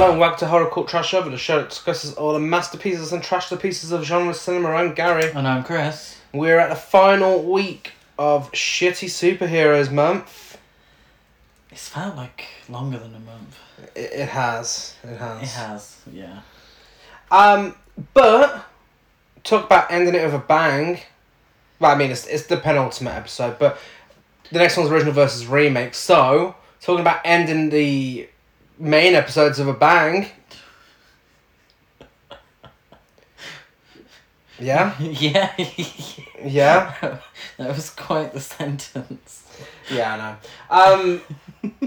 Hello and welcome to Horror Cult Trash Over, the show that discusses all the masterpieces and trash the pieces of genre cinema. I'm Gary. And I'm Chris. We're at the final week of Shitty Superheroes Month. It's felt like longer than a month. It, it has. It has. It has, yeah. Um, but talk about ending it with a bang. Well, I mean, it's, it's the penultimate episode, but the next one's original versus remake. So, talking about ending the main episodes of a bang. Yeah, yeah. yeah, that was quite the sentence. yeah. I know.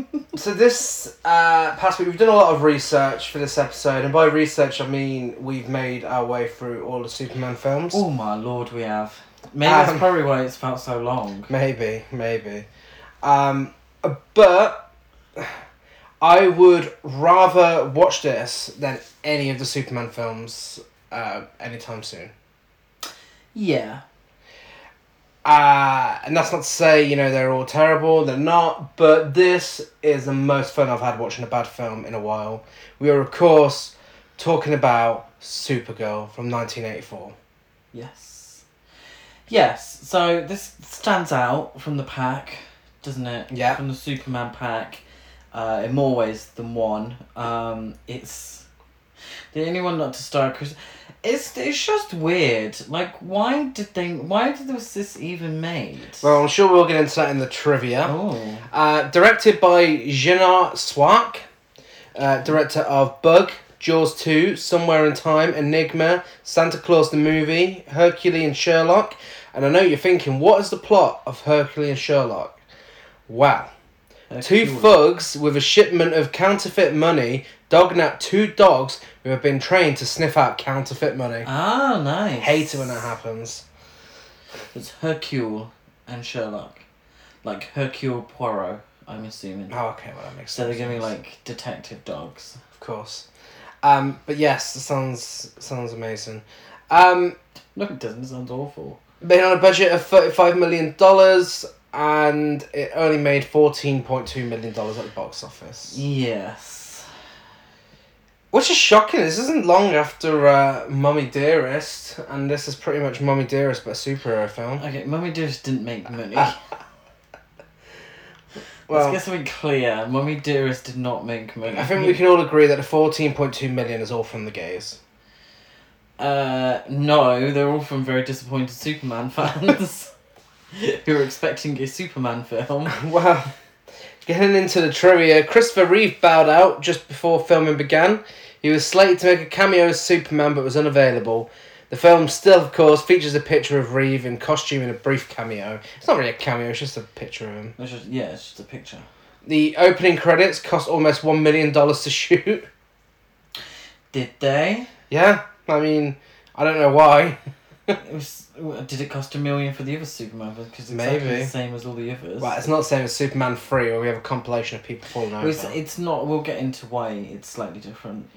Um, so this uh, past week we've done a lot of research for this episode, and by research I mean we've made our way through all the Superman films. Oh my lord, we have. Maybe Um, that's probably why it's felt so long. Maybe, maybe. Um, but I would rather watch this than any of the Superman films uh, anytime soon. Yeah. Uh, and that's not to say, you know, they're all terrible, they're not, but this is the most fun I've had watching a bad film in a while. We are, of course, talking about Supergirl from 1984. Yes. Yes, so this stands out from the pack, doesn't it? Yeah. From the Superman pack, uh, in more ways than one. Um, it's the only one not to star Chris. It's it's just weird. Like, why did they? Why did was this even made? Well, I'm sure we'll get into that in the trivia. oh, Uh, directed by Jeannot Szwarc, uh, director of Bug, Jaws 2, Somewhere in Time, Enigma, Santa Claus the Movie, Hercules and Sherlock. And I know you're thinking, what is the plot of Hercules and Sherlock? Wow. Two thugs with a shipment of counterfeit money dognap two dogs who have been trained to sniff out counterfeit money. Ah, nice. Hate it when that happens. It's Hercule and Sherlock, like Hercule Poirot. I'm assuming. Oh, okay, well, that makes So sense. they're giving like detective dogs. Of course. Um, but yes, it sounds sounds amazing. Um, No, it doesn't. It sounds awful. made on a budget of thirty-five million dollars, and it only made fourteen point two million dollars at the box office, Yes. which is shocking. This isn't long after uh, Mummy Dearest, and this is pretty much Mummy Dearest but a superhero film. Okay, Mummy Dearest didn't make money. Well, Let's get something clear. Mummy Dearest did not make money. I think we can all agree that the fourteen point two million is all from the gays. Uh, no, they're all from very disappointed Superman fans who are expecting a Superman film. Well, getting into the trivia, Christopher Reeve bowed out just before filming began. He was slated to make a cameo as Superman but was unavailable. The film still, of course, features a picture of Reeve in costume in a brief cameo. It's not really a cameo, it's just a picture of him. It's just, yeah, it's just a picture. The opening credits cost almost $1 million to shoot. Did they? Yeah, I mean, I don't know why. It was. Did it cost a million for the other Superman? Because it's exactly Maybe. the same as all the others. Well, it's not the same as Superman 3 where we have a compilation of people falling over. It's, it's not. We'll get into why it's slightly different.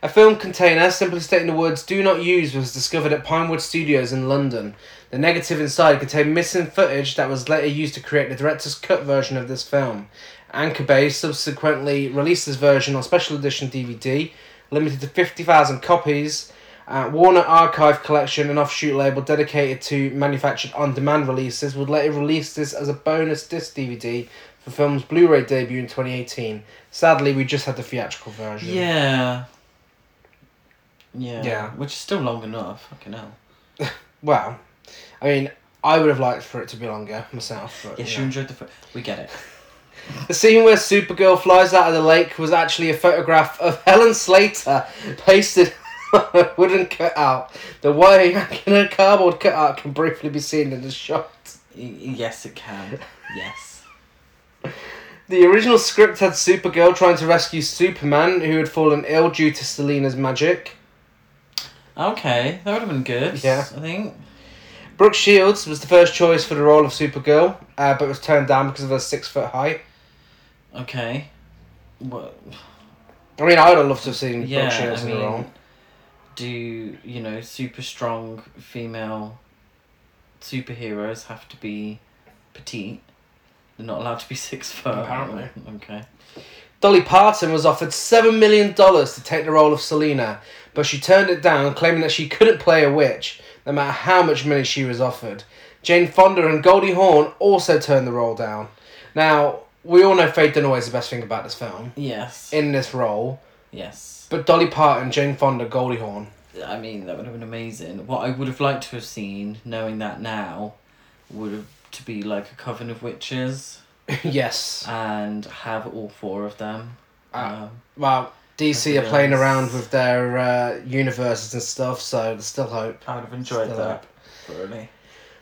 A film container, simply stating the words do not use, was discovered at Pinewood Studios in London. The negative inside contained missing footage that was later used to create the director's cut version of this film. Anchor Bay subsequently released this version on special edition DVD, limited to 50,000 copies. Uh, Warner Archive Collection, an offshoot label dedicated to manufactured on demand releases, would later release this as a bonus disc DVD for film's Blu ray debut in 2018. Sadly, we just had the theatrical version. Yeah. Yeah. Yeah. Which is still long enough. Fucking hell. Well, I mean, I would have liked for it to be longer myself. But, Yes, you you know. enjoyed the. We get it. The scene where Supergirl flies out of the lake was actually a photograph of Helen Slater pasted wooden cutout. The way in a cardboard cutout can briefly be seen in the shot. Yes, it can. Yes. The original script had Supergirl trying to rescue Superman, who had fallen ill due to Selena's magic. Okay, that would have been good. Yeah. I think. Brooke Shields was the first choice for the role of Supergirl, uh, but was turned down because of her six foot height. Okay. What? I mean, I would have loved to have seen Brooke Shields I in the role. Do you know super strong female superheroes have to be petite? They're not allowed to be six foot. Apparently. Okay. Dolly Parton was offered $7 million to take the role of Selena, but she turned it down, claiming that she couldn't play a witch, no matter how much money she was offered. Jane Fonda and Goldie Hawn also turned the role down. Now, we all know Faye Dunaway is the best thing about this film, Yes. in this role, yes. But Dolly Parton, Jane Fonda, Goldie Hawn. I mean, that would have been amazing. What I would have liked to have seen, knowing that now, would have to be like a coven of witches yes. and have all four of them. Ah. Um, Well, DC are playing around with their uh, universes and stuff, so there's still hope. I would have enjoyed Still that. Thoroughly.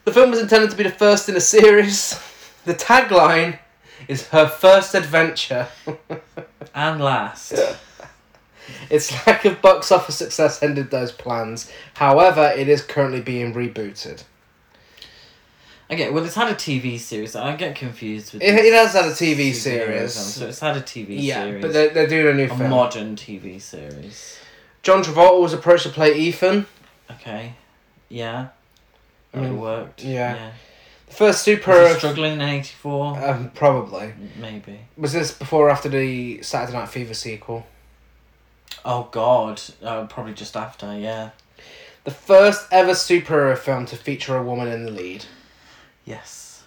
The film was intended to be the first in a series. The tagline is her first adventure. And last. Its lack of box office success ended those plans. However, it is currently being rebooted. Okay, well, it's had a TV series. I get confused with. It, it has had a TV series. So it's had a TV yeah, series. but they're, they're doing a new a film. modern TV series. John Travolta was approached to play Ethan. Okay. Yeah. I That mean, worked. yeah. The first superhero. struggling in '84? Um, probably. Maybe. Was this before or after the Saturday Night Fever sequel? Oh God. Uh, probably just after. Yeah. The first ever superhero film to feature a woman in the lead. Yes.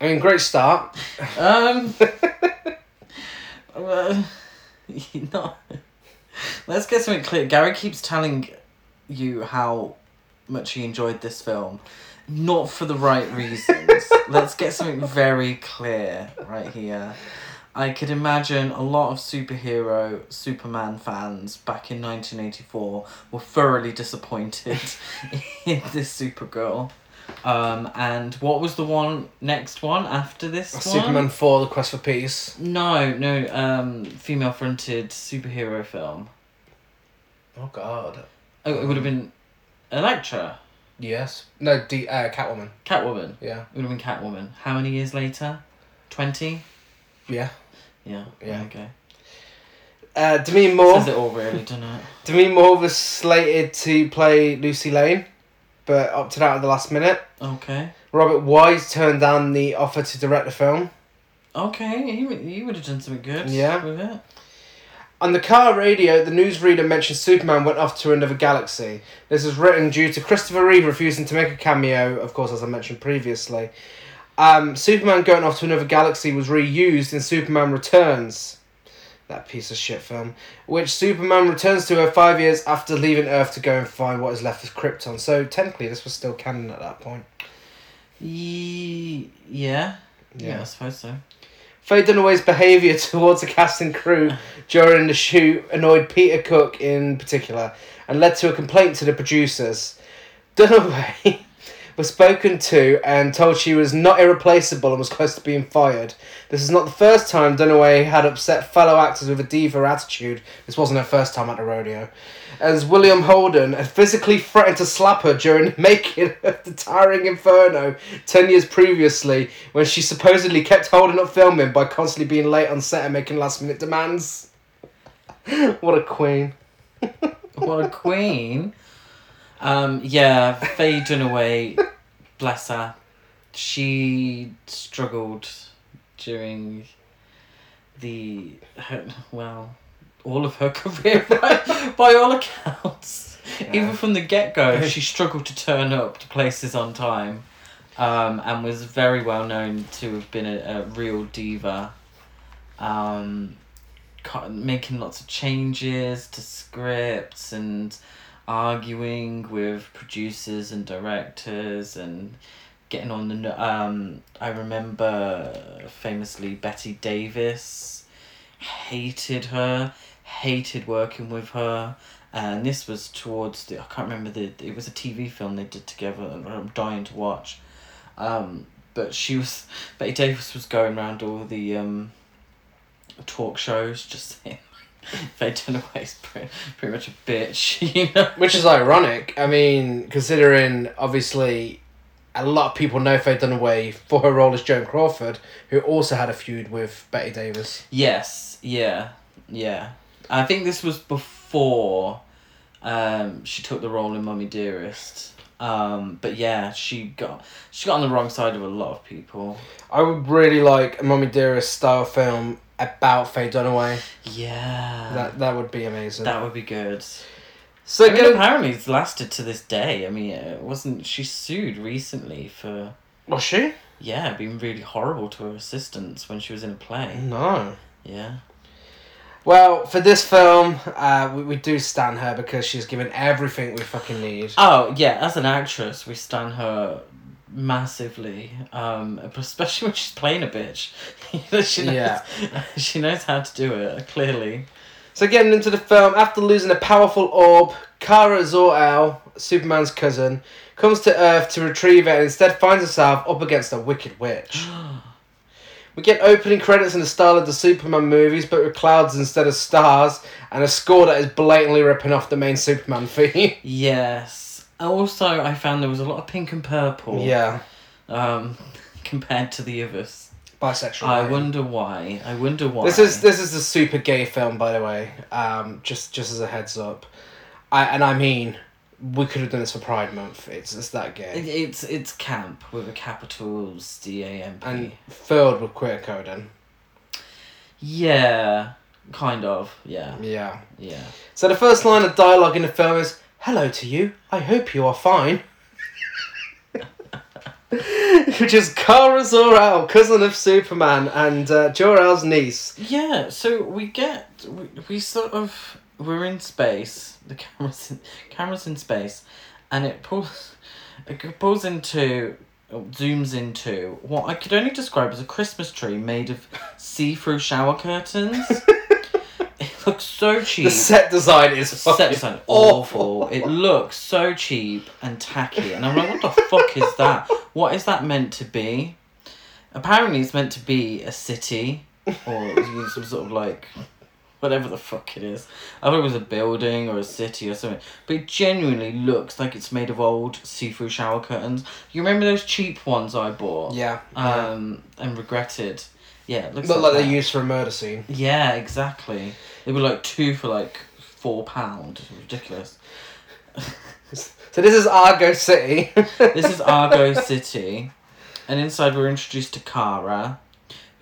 I mean, great start. Um. well, you know, let's get something clear. Gary keeps telling you how much he enjoyed this film, not for the right reasons. let's get something very clear right here. I could imagine a lot of superhero Superman fans back in 1984 were thoroughly disappointed in this Supergirl. Um, and what was the one next one after this one? Superman 4, The Quest for Peace. No, no, um, female fronted superhero film. Oh, God. Oh, it would have been Elektra, Yes. No, D- uh, Catwoman. Catwoman. Yeah. It would have been Catwoman. How many years later? 20? Yeah. Yeah. Yeah. Okay. Uh, Demi Moore. Says it all really, doesn't it? Demi Moore was slated to play Lucy Lane, but opted out at the last minute. Okay. Robert Wise turned down the offer to direct the film. Okay, he, would- he would have done something good Yeah. with it. On the car radio, the newsreader mentioned Superman went off to another galaxy. This was written due to Christopher Reeve refusing to make a cameo, of course, as I mentioned previously. Um, Superman going off to another galaxy was reused in Superman Returns. That piece of shit film. Which Superman returns to her five years after leaving Earth to go and find what is left of Krypton. So technically, this was still canon at that point. Ye- yeah. Yeah, I suppose so. Faye Dunaway's behaviour towards the cast and crew during the shoot annoyed Peter Cook in particular and led to a complaint to the producers. Dunaway was spoken to and told she was not irreplaceable and was close to being fired. This is not the first time Dunaway had upset fellow actors with a diva attitude. This wasn't her first time at the rodeo. As William Holden had physically threatened to slap her during the making of the Towering Inferno 10 years previously when she supposedly kept holding up filming by constantly being late on set and making last minute demands. what a queen. What a queen. Um, yeah, Faye Dunaway, bless her. She struggled during the her, well, all of her career by, by all accounts. Even from the get go, she struggled to turn up to places on time, um, and was very well known to have been a, a real diva. Um, making lots of changes to scripts and arguing with producers and directors and getting on the um I remember famously Bette Davis hated her hated working with her and this was towards the I can't remember the it was a TV film they did together and I'm dying to watch. Um but she was Bette Davis was going around all the um talk shows just saying Faye Dunaway's pretty, pretty much a bitch, you know. Which is ironic. I mean, considering obviously a lot of people know Faye Dunaway for her role as Joan Crawford, who also had a feud with Bette Davis. Yes, yeah, yeah. I think this was before um, she took the role in Mummy Dearest. Um, but yeah, she got she got on the wrong side of a lot of people. I would really like a Mummy Dearest style film about Faye Dunaway. Yeah, That that would be amazing. that would be good. so I mean, get apparently it's lasted to this day. I mean, it wasn't she sued recently for was she? yeah being really horrible to her assistants when she was in a play. No. Yeah. Well, for this film, uh, we, we do stand her because she's given everything we fucking need. Oh yeah, as an actress, we stand her massively. Um, especially when she's playing a bitch. You know, she knows, Yeah. she knows how to do it clearly. So getting into the film, after losing a powerful orb, Kara Zor-El, Superman's cousin, comes to Earth to retrieve it and instead finds herself up against a wicked witch. We get opening credits in the style of the Superman movies, but with clouds instead of stars, and a score that is blatantly ripping off the main Superman theme. Yes. Also, I found there was a lot of pink and purple. yeah, Um, compared to the others. bisexual. I wonder why. I wonder why. This is this is a super gay film, by the way. Um, just just as a heads up, I and I mean, we could have done this for Pride Month. It's it's that It, gay it's it's camp with a capital C A M P. and filled with queer coding. Yeah, kind of. Yeah, Yeah. yeah. So the first line of dialogue in the film is "Hello to you. I hope you are fine." Which is Kara Zor-El, cousin of Superman, and uh, Jor-El's niece. Yeah, so we get we, we sort of we're in space. The camera's in, camera's in space, and it pulls it pulls into oh, zooms into what I could only describe as a Christmas tree made of see through shower curtains. it looks so cheap. The set design is set design awful. It looks so cheap and tacky, and I'm like, what the fuck is that? What is that meant to be? Apparently, it's meant to be a city or some sort of like whatever the fuck it is. I thought it was a building or a city or something, but it genuinely looks like it's made of old see-through shower curtains. You remember those cheap ones I bought? Yeah. Um, and regretted. Yeah, it looks Look like that. they're used for a murder scene. Yeah, exactly. They were like two for like four pound. Ridiculous. So this is Argo City. This is Argo City, and inside we're introduced to Kara,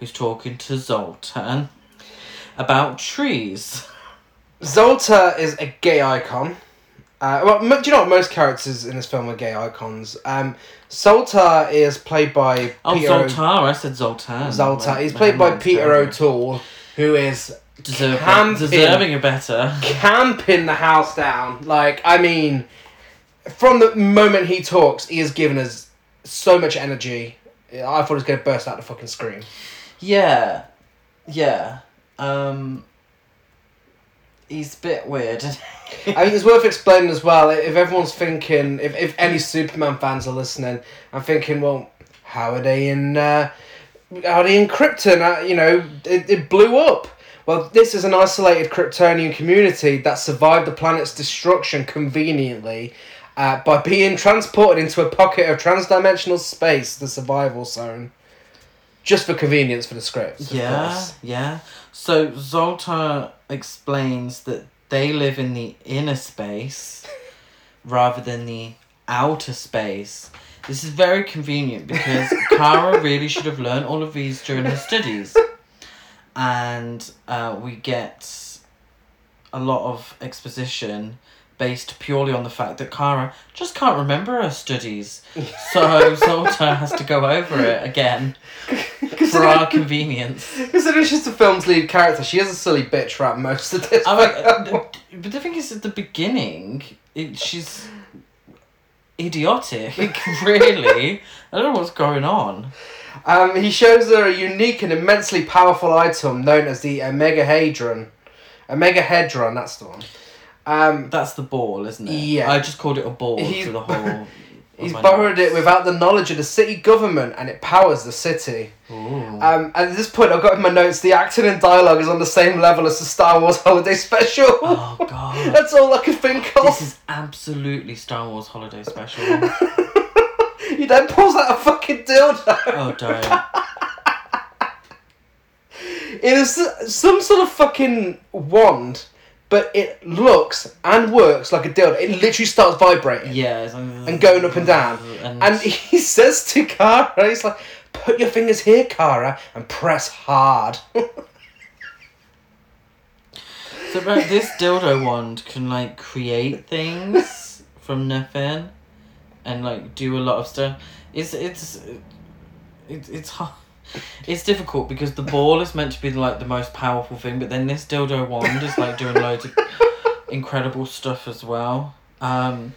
who's talking to Zoltan about trees. Zolta is a gay icon. Uh, well, do you know what? Most characters in this film are gay icons. Um, Zolta is played by Oh, Peter Zoltar. I said Zoltan. Zolta. My- He's played by Peter. O'Toole, who is Deserve, Camping. deserving a better. camping the house down. Like, I mean, from the moment he talks, he has given us so much energy. I thought he was going to burst out the fucking screen. Yeah, yeah. Um, he's a bit weird. I think it's worth explaining as well. If everyone's thinking, if, if any Superman fans are listening, I'm thinking, well, how are they in? Uh, how are they in Krypton? Uh, you know, it, it blew up. Well, this is an isolated Kryptonian community that survived the planet's destruction conveniently uh, by being transported into a pocket of transdimensional space, the survival zone. Just for convenience for the scripts. Yeah, course. yeah. So Zoltar explains that they live in the inner space rather than the outer space. This is very convenient because Kara really should have learned all of these during her studies. And uh, we get a lot of exposition based purely on the fact that Kara just can't remember her studies. So Zoltar has to go over it again for our convenience. Considering she's just the film's lead character, she is a silly bitch throughout most of this. I mean, uh, but the thing is, at the beginning, it, she's idiotic. really, I don't know what's going on. Um, he shows her a unique and immensely powerful item known as the Omegahedron. Omegahedron, that's the one. Um, That's the ball, isn't it? Yeah. I just called it a ball for the whole. He's borrowed it without the knowledge of the city government and it powers the city. Um, and at this point, I've got in my notes the acting and dialogue is on the same level as the Star Wars Holiday Special. oh god. That's all I could think of. This is absolutely Star Wars Holiday Special. he then pulls out a fucking dildo. Oh, don't. It is some sort of fucking wand but it looks and works like a dildo. It literally starts vibrating Yeah. Like, and going up and down. And, And he says to Kara, he's like, "Put your fingers here, Kara, and press hard." so but this dildo wand can like create things from nothing, and like do a lot of stuff. It's it's it's it's hard. It's difficult because the ball is meant to be like the most powerful thing, but then this dildo wand is like doing loads of incredible stuff as well. Um,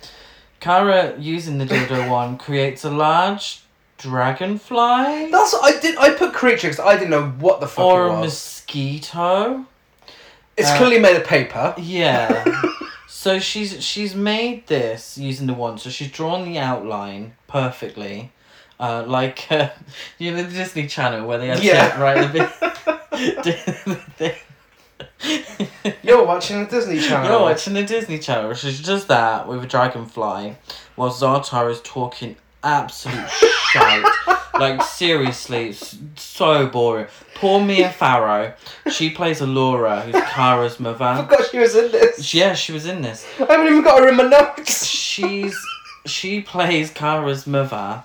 Kara using the dildo wand creates a large dragonfly That's what I did. I put creature because I didn't know what the fuck or it a mosquito. it's uh, clearly made of paper. Yeah. so she's she's made this using the wand. So she's drawn the outline perfectly, uh, like uh, you know the Disney Channel where they had Yeah. to write the bit. You're watching the Disney Channel. You're watching the Disney Channel. She's just that with a dragonfly, while Zartar is talking absolute shit. Like seriously, it's so boring. Poor Mia Farrow. She plays Alura, who's Kara's I mother. forgot she was in this. Yeah, she was in this. I haven't even got her in my notes. she's she plays Kara's mother,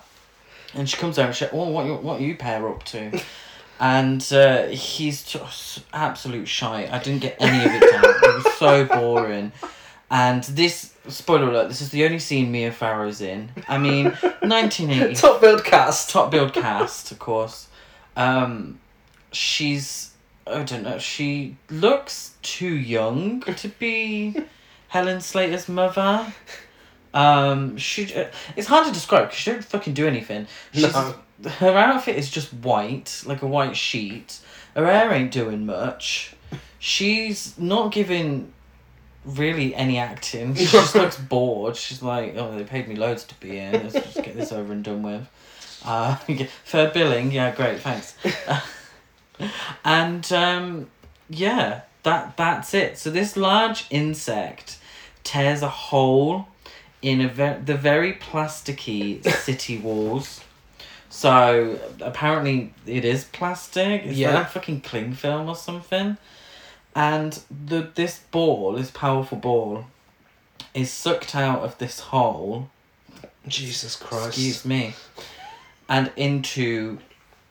and she comes over and she, oh, what you what you pair up to, and uh, he's just absolute shy. I didn't get any of it down. it was so boring, and this spoiler alert: this is the only scene Mia Farrow's in. I mean, nineteen eighty Top build cast. top build cast, of course. Um, she's I don't know. She looks too young to be Helen Slater's mother. Um, she it's hard to describe because she don't fucking do anything. She's, No. Her outfit is just white, like a white sheet. Her hair ain't doing much. She's not giving really any acting. She just looks bored. She's like, oh, they paid me loads to be in. Let's just get this over and done with. Uh, fair billing, yeah, great, thanks. and um, yeah, that that's it. So this large insect tears a hole in a ve- the very plasticky city walls. So apparently it is plastic. It's Yeah. like fucking cling film or something. And the this ball, this powerful ball, is sucked out of this hole Jesus Christ. excuse me, and into,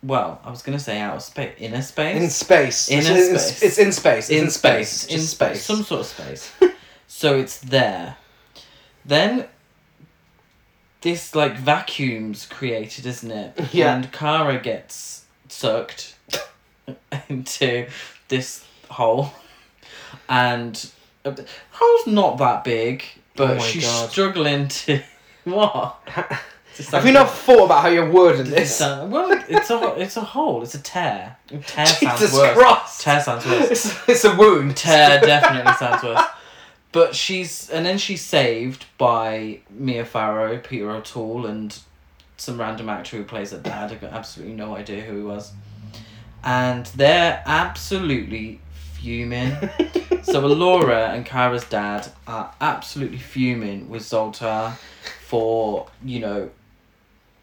well, I was gonna say outer space, inner space, In space. In it's, a it's- It's in space. It's in in space. space, It's in space, some sort of space. so it's there. Then. This like vacuum's created, isn't it? Yeah. And Kara gets sucked into this hole, and uh, the hole's not that big, but Oh my she's God. struggling to what? Have you not thought about how you're wording This well, it's a it's a hole. It's a tear. Tear sounds Jesus worse. Christ. Tear sounds worse. It's, it's a wound. Tear definitely sounds worse. But she's and then she's saved by Mia Farrow, Peter O'Toole, and some random actor who plays her dad. I got absolutely no idea who he was. And they're absolutely fuming. so Laura and Kara's dad are absolutely fuming with Zoltar for, you know,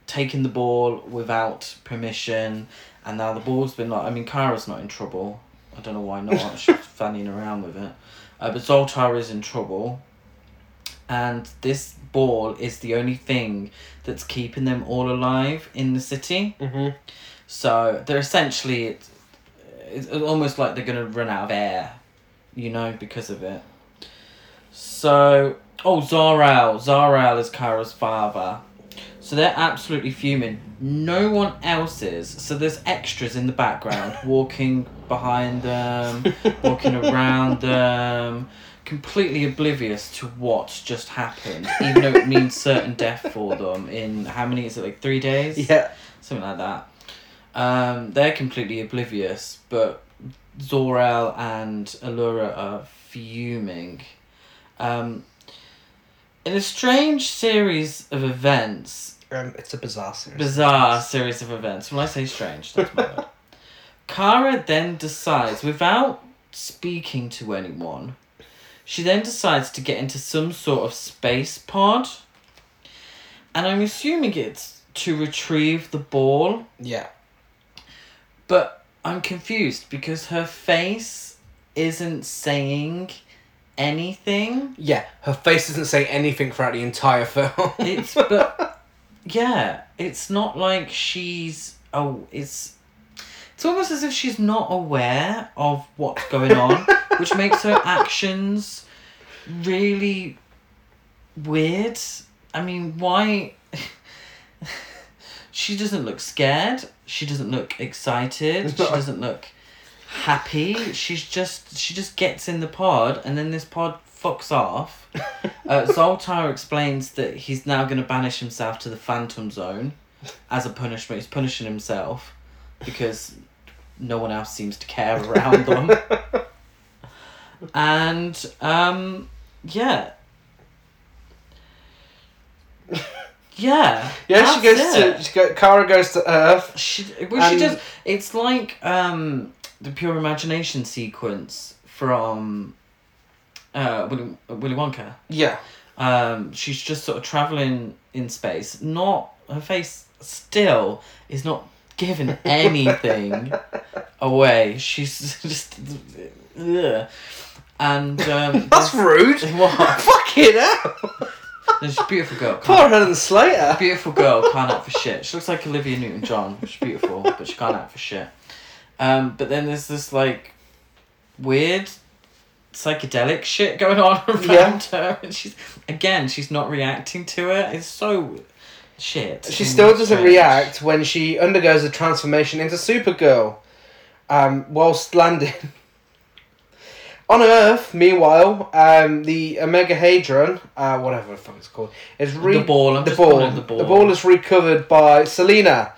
taking the ball without permission and now the ball's been like I mean Kara's not in trouble. I don't know why not. She's fanning around with it. Uh, but Zoltar is in trouble. And this ball is the only thing that's keeping them all alive in the city. Mm-hmm. So they're essentially it's, it's almost like they're gonna run out of air, you know, because of it. So oh Zor-El, Zor-El is Kara's father. So they're absolutely fuming. No one else is. So there's extras in the background walking behind them, walking around them, completely oblivious to what's just happened, even though it means certain death for them in how many is it like three days? Yeah. something like that. Um, they're completely oblivious, but Zor-El and Alura are fuming. Um, in a strange series of events, Um, it's a bizarre series. bizarre series of events. When I say strange, that's my word. Kara then decides, without speaking to anyone, she then decides to get into some sort of space pod. And I'm assuming it's to retrieve the ball, Yeah. but I'm confused because her face isn't saying anything. Yeah, her face doesn't say anything throughout the entire film. It's but yeah, it's not like she's oh it's it's almost as if she's not aware of what's going on, which makes her actions really weird. I mean, why she doesn't look scared, she doesn't look excited, she doesn't look happy. She's just she just gets in the pod and then this pod fucks off. Uh, Zoltar explains that he's now going to banish himself to the Phantom Zone as a punishment. He's punishing himself because no one else seems to care around them. and um, yeah. Yeah. yeah, she goes it. to she go, Kara goes to Earth. She, well, she does. It's like um, the pure imagination sequence from uh, Willy, Willy Wonka. Yeah, Um, she's just sort of traveling in space. Not her face still is not giving anything away. She's just ugh. and um, that's rude. what? Fucking hell. She's a beautiful girl. Can't- Poor Helen Slater. Beautiful girl, can't act for shit. She looks like Olivia Newton John. She's beautiful, but she can't act for shit. Um, but then there's this like weird psychedelic shit going on around Yeah. her, and she's again she's not reacting to it. It's so shit. She still doesn't strange. react when she undergoes a transformation into Supergirl, um, whilst landing. On Earth, meanwhile, um, the Omegahedron, uh, whatever the fuck it's called, is re- The ball, I'm the ball. calling it the ball. is recovered by Selena,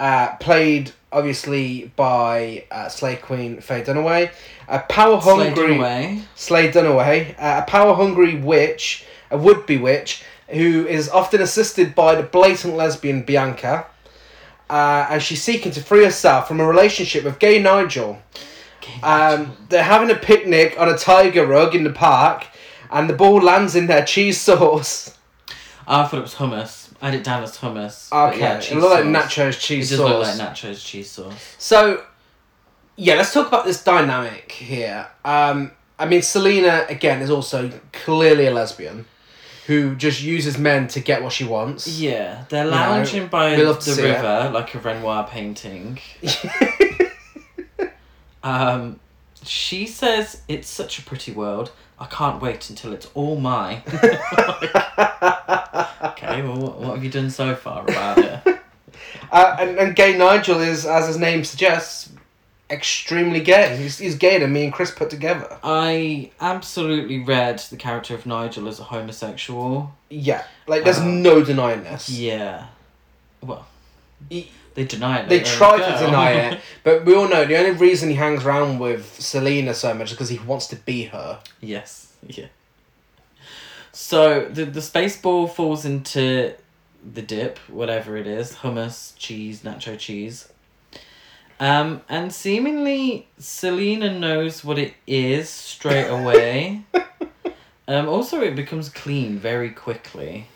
uh, played obviously by uh, Slay Queen Faye Dunaway, a power hungry away. Slade Dunaway, uh, a power hungry witch, a would be witch, who is often assisted by the blatant lesbian Bianca. Uh, and she's seeking to free herself from a relationship with gay Nigel. Um, they're having a picnic on a tiger rug in the park, and the ball lands in their cheese sauce. I thought it was hummus. I had it down as hummus. Okay, yeah, it looks like sauce. Nacho's It cheese does sauce. look like Nacho's cheese sauce. So, yeah, let's talk about this dynamic here. Um, I mean, Selena again is also clearly a lesbian who just uses men to get what she wants. Yeah, they're know, lounging by we the love to see it. river like a Renoir painting. Um, she says it's such a pretty world. I can't wait until it's all mine. okay, well, what, what have you done so far about it? Uh, and, and gay Nigel is, as his name suggests, extremely gay. He's, he's gayer than me and Chris put together. I absolutely read the character of Nigel as a homosexual. Yeah, like there's Uh, no denying this. Yeah. Well, He- they deny it. They try to deny it, but we all know the only reason he hangs around with Selena so much is because he wants to be her. Yes, yeah. So the the space ball falls into the dip, whatever it is, hummus, cheese, nacho cheese. Um, and seemingly Selena knows what it is straight away. um, also, it becomes clean very quickly.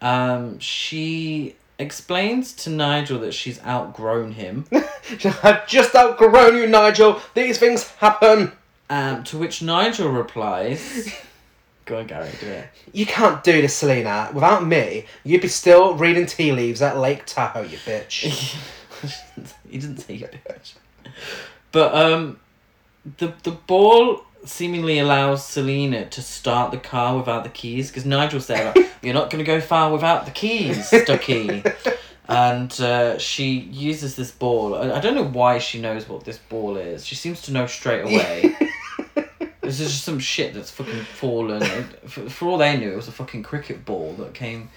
Um, she explains to Nigel that she's outgrown him. I've just outgrown you, Nigel. These things happen. Um, to which Nigel replies, "Go on, Gary, do it." You can't do this, Selena. Without me, you'd be still reading tea leaves at Lake Tahoe, you bitch. he didn't say you bitch. But um, the the ball seemingly allows Selena to start the car without the keys because Nigel said, "You're not going to go far without the keys, Stucky." and uh, she uses this ball. I, I don't know why she knows what this ball is. She seems to know straight away. This is just some shit that's fucking fallen. For, for all they knew, it was a fucking cricket ball that came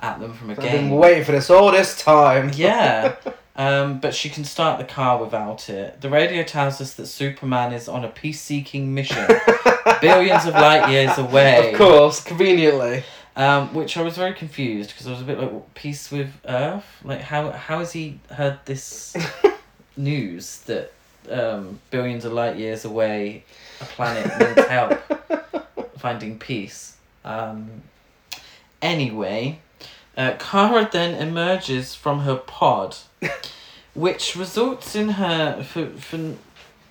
at them from a I've game. been waiting for this all this time. Yeah. Um, but she can start the car without it. The radio tells us that Superman is on a peace seeking mission, billions of light years away. Of course, conveniently. Um, which I was very confused because I was a bit like, peace with Earth? Like, how, how has he heard this news that um, billions of light years away, a planet needs help finding peace? Um, anyway, uh, Kara then emerges from her pod, which results in her for for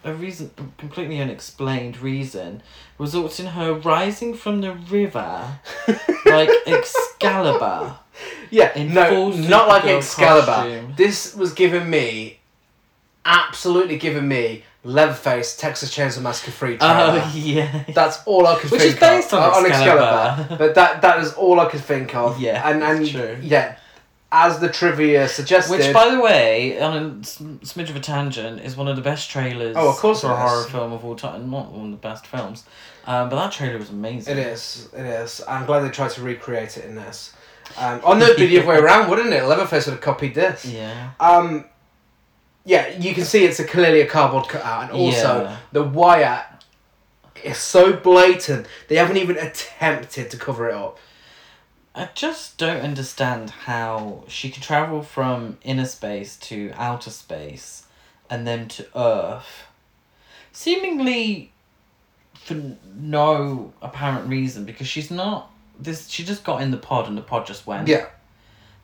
a reason, completely unexplained reason, results in her rising from the river like Excalibur. Yeah, In no, not like Excalibur. costume. This was giving me, absolutely giving me Leatherface Texas Chainsaw Massacre free trailer. Oh yeah. That's all I could Which think is based of. on Uh, Excalibur. But that that is all I could think of. Yeah, and and true. yeah, as the trivia suggested. Which, by the way, on a smidge of a tangent, is one of the best trailers. Oh, of course for a horror film of all time. Not one of the best films, um, but that trailer was amazing. it is, it is. I'm glad they tried to recreate it in this. Um, oh no, it'd be the other way around, wouldn't it? Leatherface would have copied this. Yeah. Um, yeah, you can see it's a clearly a cardboard cutout, and also Yeah. the wire is so blatant. They haven't even attempted to cover it up. I just don't understand how she could travel from inner space to outer space and then to Earth, seemingly for no apparent reason because she's not this. She just got in the pod and the pod just went. Yeah.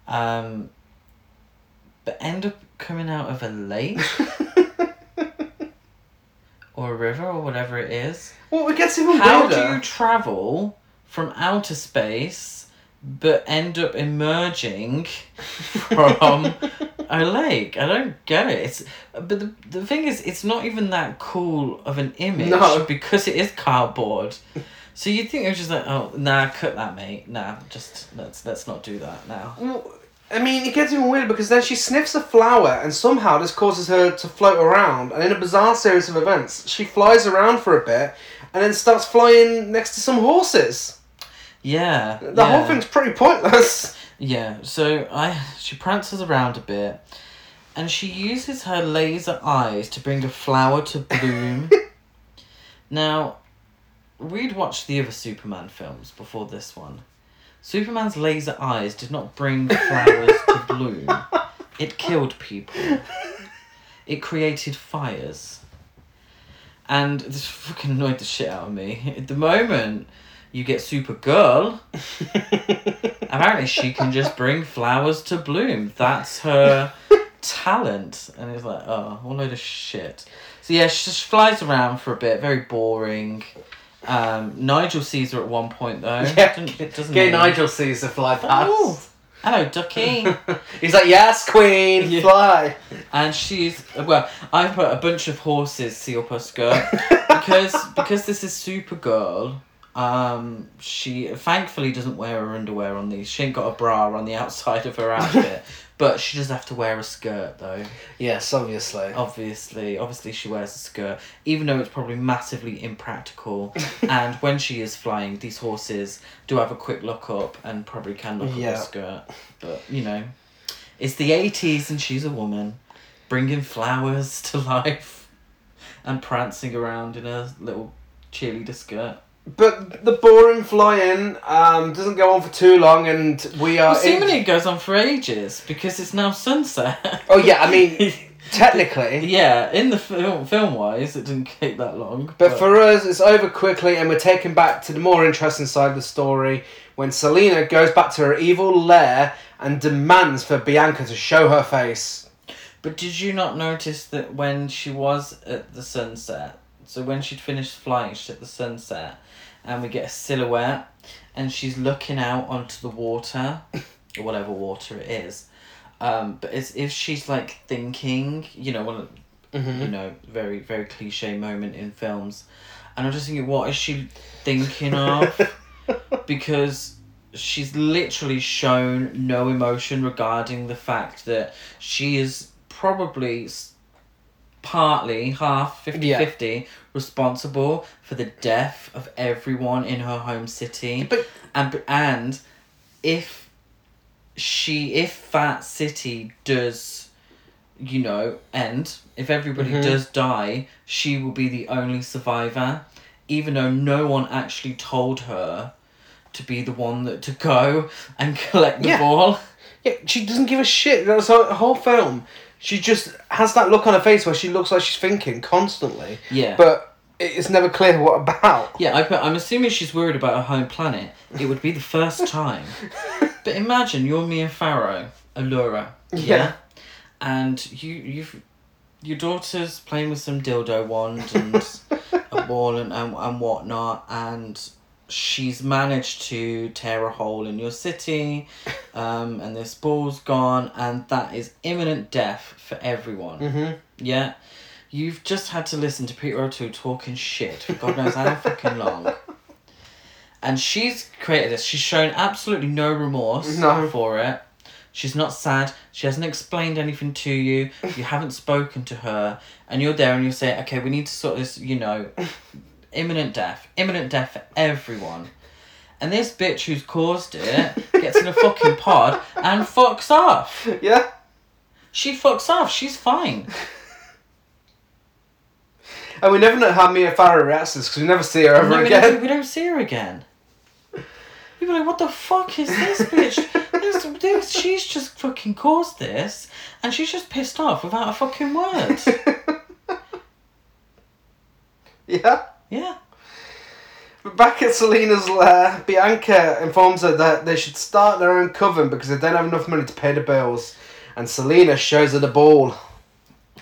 Um, but end up coming out of a lake or a river or whatever it is. Well, it gets even How weirder. do you travel from outer space but end up emerging from a lake? I don't get it. It's but the, the thing is, it's not even that cool of an image No. because it is cardboard. So you think it was just like, oh nah, cut that, mate. Nah, just let's let's not do that now. Well, I mean, it gets even weirder because then she sniffs a flower, and somehow this causes her to float around. And in a bizarre series of events, she flies around for a bit, and then starts flying next to some horses. Yeah. The yeah. whole thing's pretty pointless. Yeah, so I she prances around a bit and she uses her laser eyes to bring a flower to bloom. now, we'd watched the other Superman films before this one. Superman's laser eyes did not bring flowers to bloom. It killed people. It created fires. And this fucking annoyed the shit out of me. At the moment you get Supergirl, apparently she can just bring flowers to bloom. That's her talent. And it's like, oh, what a load of shit. So yeah, she just flies around for a bit, very boring. Um, Nigel sees her at one point though. Yeah, doesn't, doesn't Gay he? Nigel sees her fly past. Oh, hello, Ducky. He's like, yes, queen, Yeah. fly. and she's well. I put a bunch of horses see up her skirt because because this is Supergirl. Um, she thankfully doesn't wear her underwear on these. She ain't got a bra on the outside of her outfit, but she does have to wear a skirt though. Yes, obviously. Obviously, obviously she wears a skirt, even though it's probably massively impractical. and when she is flying, these horses do have a quick look up and probably can look Yeah. up her skirt. But you know, it's the eighties and she's a woman, bringing flowers to life, and prancing around in a little cheerleader skirt. But the boring flying um, doesn't go on for too long, and we are. Well, in- seemingly it goes on for ages because it's now sunset. Oh yeah, I mean, technically. yeah, in the film, film wise, it didn't take that long. But for us, it's over quickly, and we're taken back to the more interesting side of the story when Selena goes back to her evil lair and demands for Bianca to show her face. But did you not notice that when she was at the sunset, so when she'd finished flying, she's at the sunset, and we get a silhouette, and she's looking out onto the water, or whatever water it is. Um, but it's if she's like thinking, you know, one of you know, very very cliche moment in films, and I'm just thinking, what is she thinking of? because she's literally shown no emotion regarding the fact that she is probably partly half 50 Yeah. 50 responsible for the death of everyone in her home city But and and if she if that city does you know end if everybody Mhm. does die she will be the only survivor even though no one actually told her to be the one that to go and collect the Yeah. ball yeah, she doesn't give a shit. That's her whole film. She just has that look on her face where she looks like she's thinking constantly, yeah. But it's never clear what about. yeah I, I'm assuming she's worried about her home planet. It would be the first time. But imagine you're mia farrow allura yeah, Yeah. and you you've your daughter's playing with some dildo wand and a ball and, and, and whatnot, and she's managed to tear a hole in your city, um, and this ball's gone, and that is imminent death for everyone. Mm-hmm. Yeah? You've just had to listen to Peter O'Toole talking shit for God knows how fucking long. And she's created this. She's shown absolutely no remorse No. for it. She's not sad. She hasn't explained anything to you. You haven't spoken to her. And you're there and you say, okay, we need to sort this, you know, imminent death. Imminent death for everyone. And this bitch who's caused it gets in a fucking pod and fucks off. Yeah. She fucks off. She's fine. And we never know how Mia Farrow reacts this because we never see her ever we, again. we don't see her again. People are like, what the fuck is this bitch? this, this, she's just fucking caused this, and she's just pissed off without a fucking word. yeah. Yeah. But back at Selena's lair, Bianca informs her that they should start their own coven because they don't have enough money to pay the bills. And Selena shows her the ball.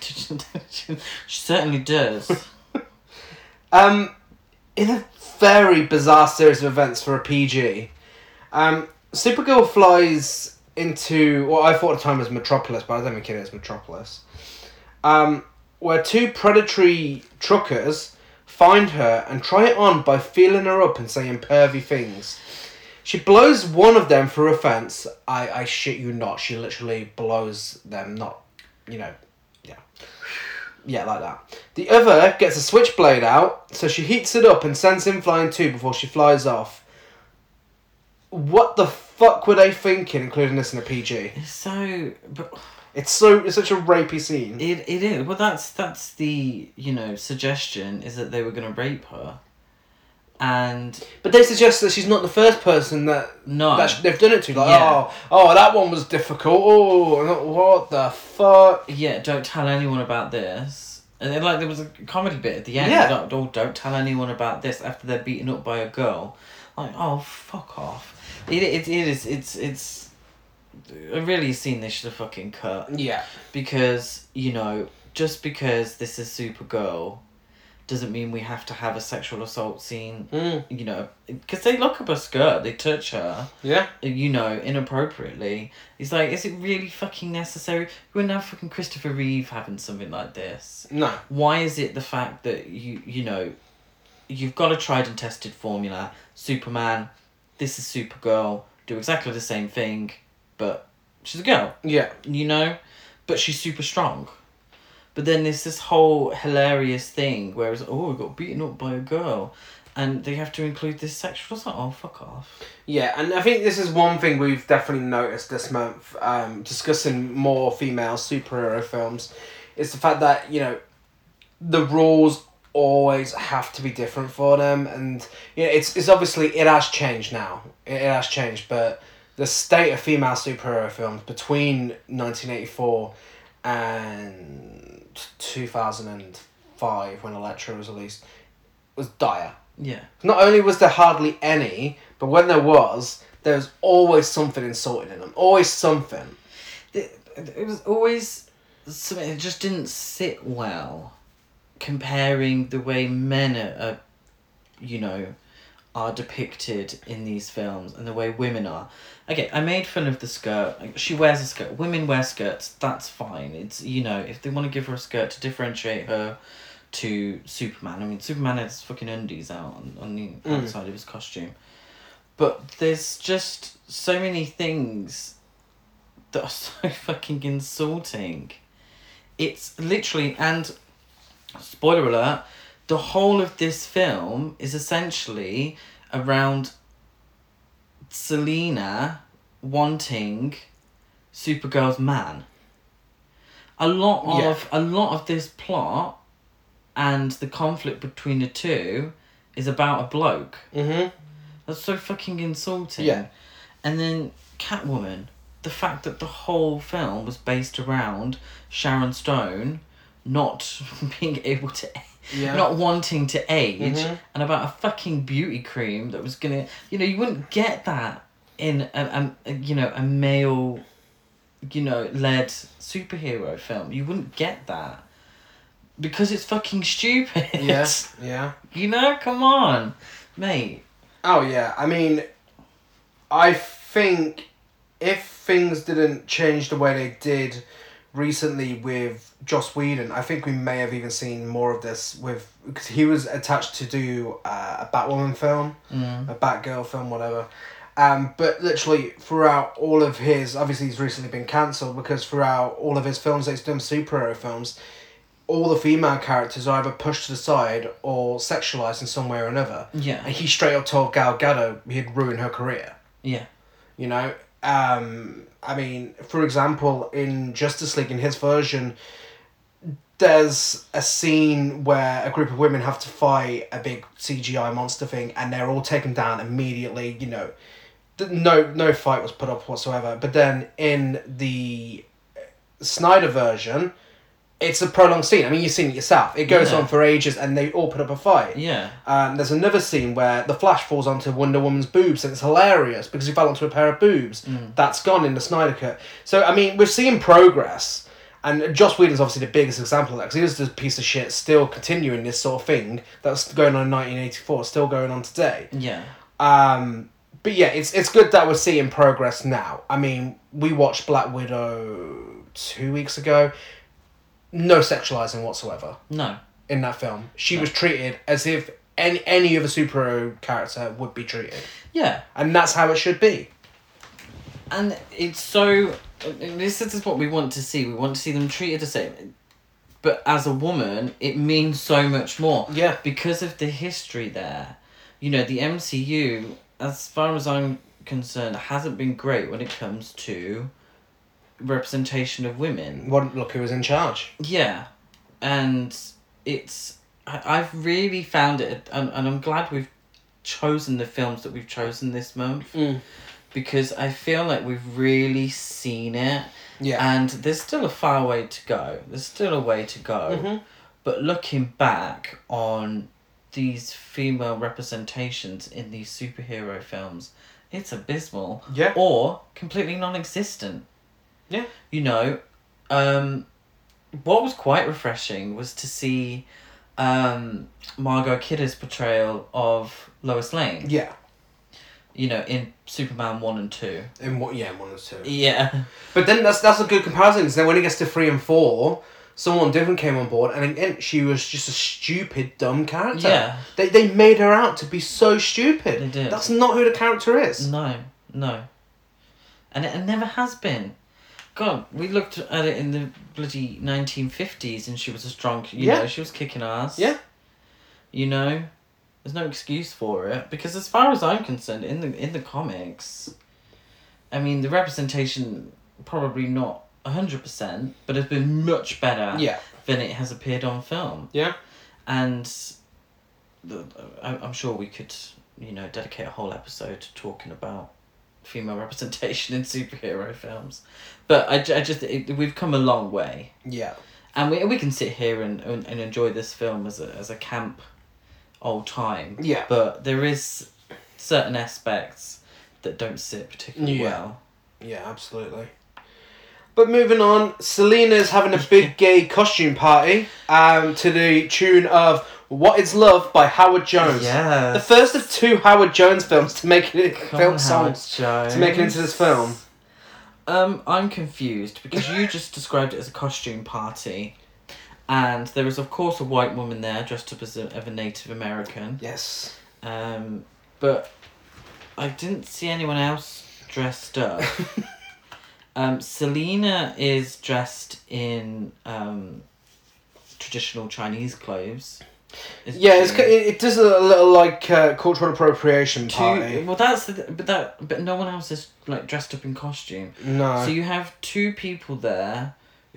she certainly does. Um, in a very bizarre series of events for a PG, um, Supergirl flies into what I thought at the time was Metropolis, but I don't think it is Metropolis. Um, where two predatory truckers find her and try it on by feeling her up and saying pervy things. She blows one of them for offence. I, I shit you not. She literally blows them, not, you know, yeah. Yeah, like that. The other gets a switchblade out, so she heats it up and sends him flying too before she flies off. What the fuck were they thinking, including this in a PG? It's so, but It's so it's such a rapey scene. it, it is. Well, that's that's the you know suggestion is that they were gonna rape her, and But they suggest that she's not the first person that no, that sh- they've done it to. Like, Yeah. oh, oh, that one was difficult. Oh, what the fuck? yeah, don't tell anyone about this. And then, like there was a comedy bit at the end. Yeah. Don't, don't, oh, don't tell anyone about this after they're beaten up by a girl. Like, oh fuck off. It, it, it is it's it's. I really seen this should have fucking cut Yeah. because you know just because this is Supergirl, doesn't mean we have to have a sexual assault scene. Mm. You know, because they look up her skirt, they touch her. Yeah. you know, inappropriately. It's like, is it really fucking necessary? We're now fucking Christopher Reeve having something like this. No. Why is it the fact that you, you know, you've got a tried and tested formula, Superman, this is Supergirl, do exactly the same thing, but she's a girl, Yeah. you know? But she's super strong. But then there's this whole hilarious thing where it's, oh, we got beaten up by a girl. And they have to include this sexual assault. Oh, fuck off. Yeah, and I think this is one thing we've definitely noticed this month, um, discussing more female superhero films, is the fact that, you know, the rules always have to be different for them and you know, it's it's obviously it has changed now. It, it has changed, but the state of female superhero films between nineteen eighty four and two thousand and five when Elektra was released was dire. Yeah. Not only was there hardly any, but when there was, there was always something insulting in them. Always something. it, it was always something it just didn't sit well comparing the way men are, are you know are depicted in these films and the way women are okay i made fun of the skirt. Like, she wears a skirt. Women wear skirts. That's fine. It's you know if they want to give her a skirt to differentiate her to superman i mean superman has fucking undies out on, on the Mm. outside of his costume. But there's just so many things that are so fucking insulting. It's literally and spoiler alert, the whole of this film is essentially around Selena wanting Supergirl's man. A lot Yeah. of a lot of this plot and the conflict between the two is about a bloke. Mm-hmm. That's so fucking insulting. Yeah. And then Catwoman, the fact that the whole film was based around Sharon Stone not being able to Yeah. not wanting to age Mhm. and about a fucking beauty cream that was gonna you know you wouldn't get that in a, a, a you know a male you know led superhero film you wouldn't get that because it's fucking stupid. Yeah, yeah. You know, come on, mate. Oh yeah, I mean, I think if things didn't change the way they did recently with Joss Whedon, I think we may have even seen more of this with because he was attached to do uh, a Batwoman film, Mm. a Batgirl film, whatever. Um, but literally throughout all of his, obviously he's recently been cancelled because throughout all of his films that he's done superhero films, all the female characters are either pushed to the side or sexualized in some way or another. Yeah. And he straight up told Gal Gadot he'd ruin her career. Yeah. You know, um, I mean, for example, in Justice League, in his version, there's a scene where a group of women have to fight a big CGI monster thing, and they're all taken down immediately. You know, no no fight was put up whatsoever. But then in the Snyder version, it's a prolonged scene. I mean, you've seen it yourself. It goes Yeah. on for ages, and they all put up a fight. Yeah. Um, there's another scene where the Flash falls onto Wonder Woman's boobs, and it's hilarious because he fell onto a pair of boobs. That's gone in the Snyder Cut. So, I mean, we're seeing progress. And Joss Whedon's obviously the biggest example of that because he was this piece of shit still continuing this sort of thing that's going on in 1984, still going on today. Yeah. Um, but yeah, it's it's good that we're seeing progress now. I mean, we watched Black Widow two weeks ago. No sexualizing whatsoever No. in that film. She was treated as if any any other superhero character would be treated, Yeah. and that's how it should be. And it's so. This is what we want to see. We want to see them treated the same. But as a woman, it means so much more. Yeah. Because of the history there. You know, the MCU, as far as I'm concerned, hasn't been great when it comes to representation of women. What look who was in charge? Yeah, and it's I, I've really found it, and, and I'm glad we've chosen the films that we've chosen this month Mm. because I feel like we've really seen it, Yeah. and there's still a far way to go. There's still a way to go, Mhm. but looking back on these female representations in these superhero films, it's abysmal Yeah. or completely non-existent. Yeah. You know, um, what was quite refreshing was to see um, Margot Kidder's portrayal of Lois Lane. Yeah. You know, in Superman one and two. In what? Yeah, one or two. Yeah. But then that's that's a good comparison. Because then when it gets to three and four, someone different came on board, and again she was just a stupid, dumb character. Yeah. They they made her out to be so stupid. They did. That's not who the character is. No, no. And it, it never has been. God, we looked at it in the bloody nineteen fifties, and she was a strong. You Yeah. know, she was kicking ass. Yeah. You know, there's no excuse for it because, as far as I'm concerned, in the in the comics, I mean, the representation probably not hundred percent, but it's been much better Yeah. than it has appeared on film. Yeah. And the, I, I'm sure we could, you know, dedicate a whole episode to talking about female representation in superhero films. But I, I just, it, we've come a long way. Yeah. And we, we can sit here and, and, and enjoy this film as a, as a camp old time. Yeah. But there is certain aspects that don't sit particularly Yeah. well. Yeah, absolutely. But moving on, Selena's having a big gay costume party um, to the tune of What Is Love by Howard Jones. Yeah. The first of two Howard Jones films to make it film on, songs to make it into this film. Um, I'm confused because you just described it as a costume party, and there is of course a white woman there dressed up as a, of a Native American. Yes. Um, but I didn't see anyone else dressed up. um, Selena is dressed in um, traditional Chinese clothes. Isn't Yeah, it's, she? it, it does a little like uh, cultural appropriation Two, party. well, that's the, but that but no one else is like dressed up in costume. No. So you have two people there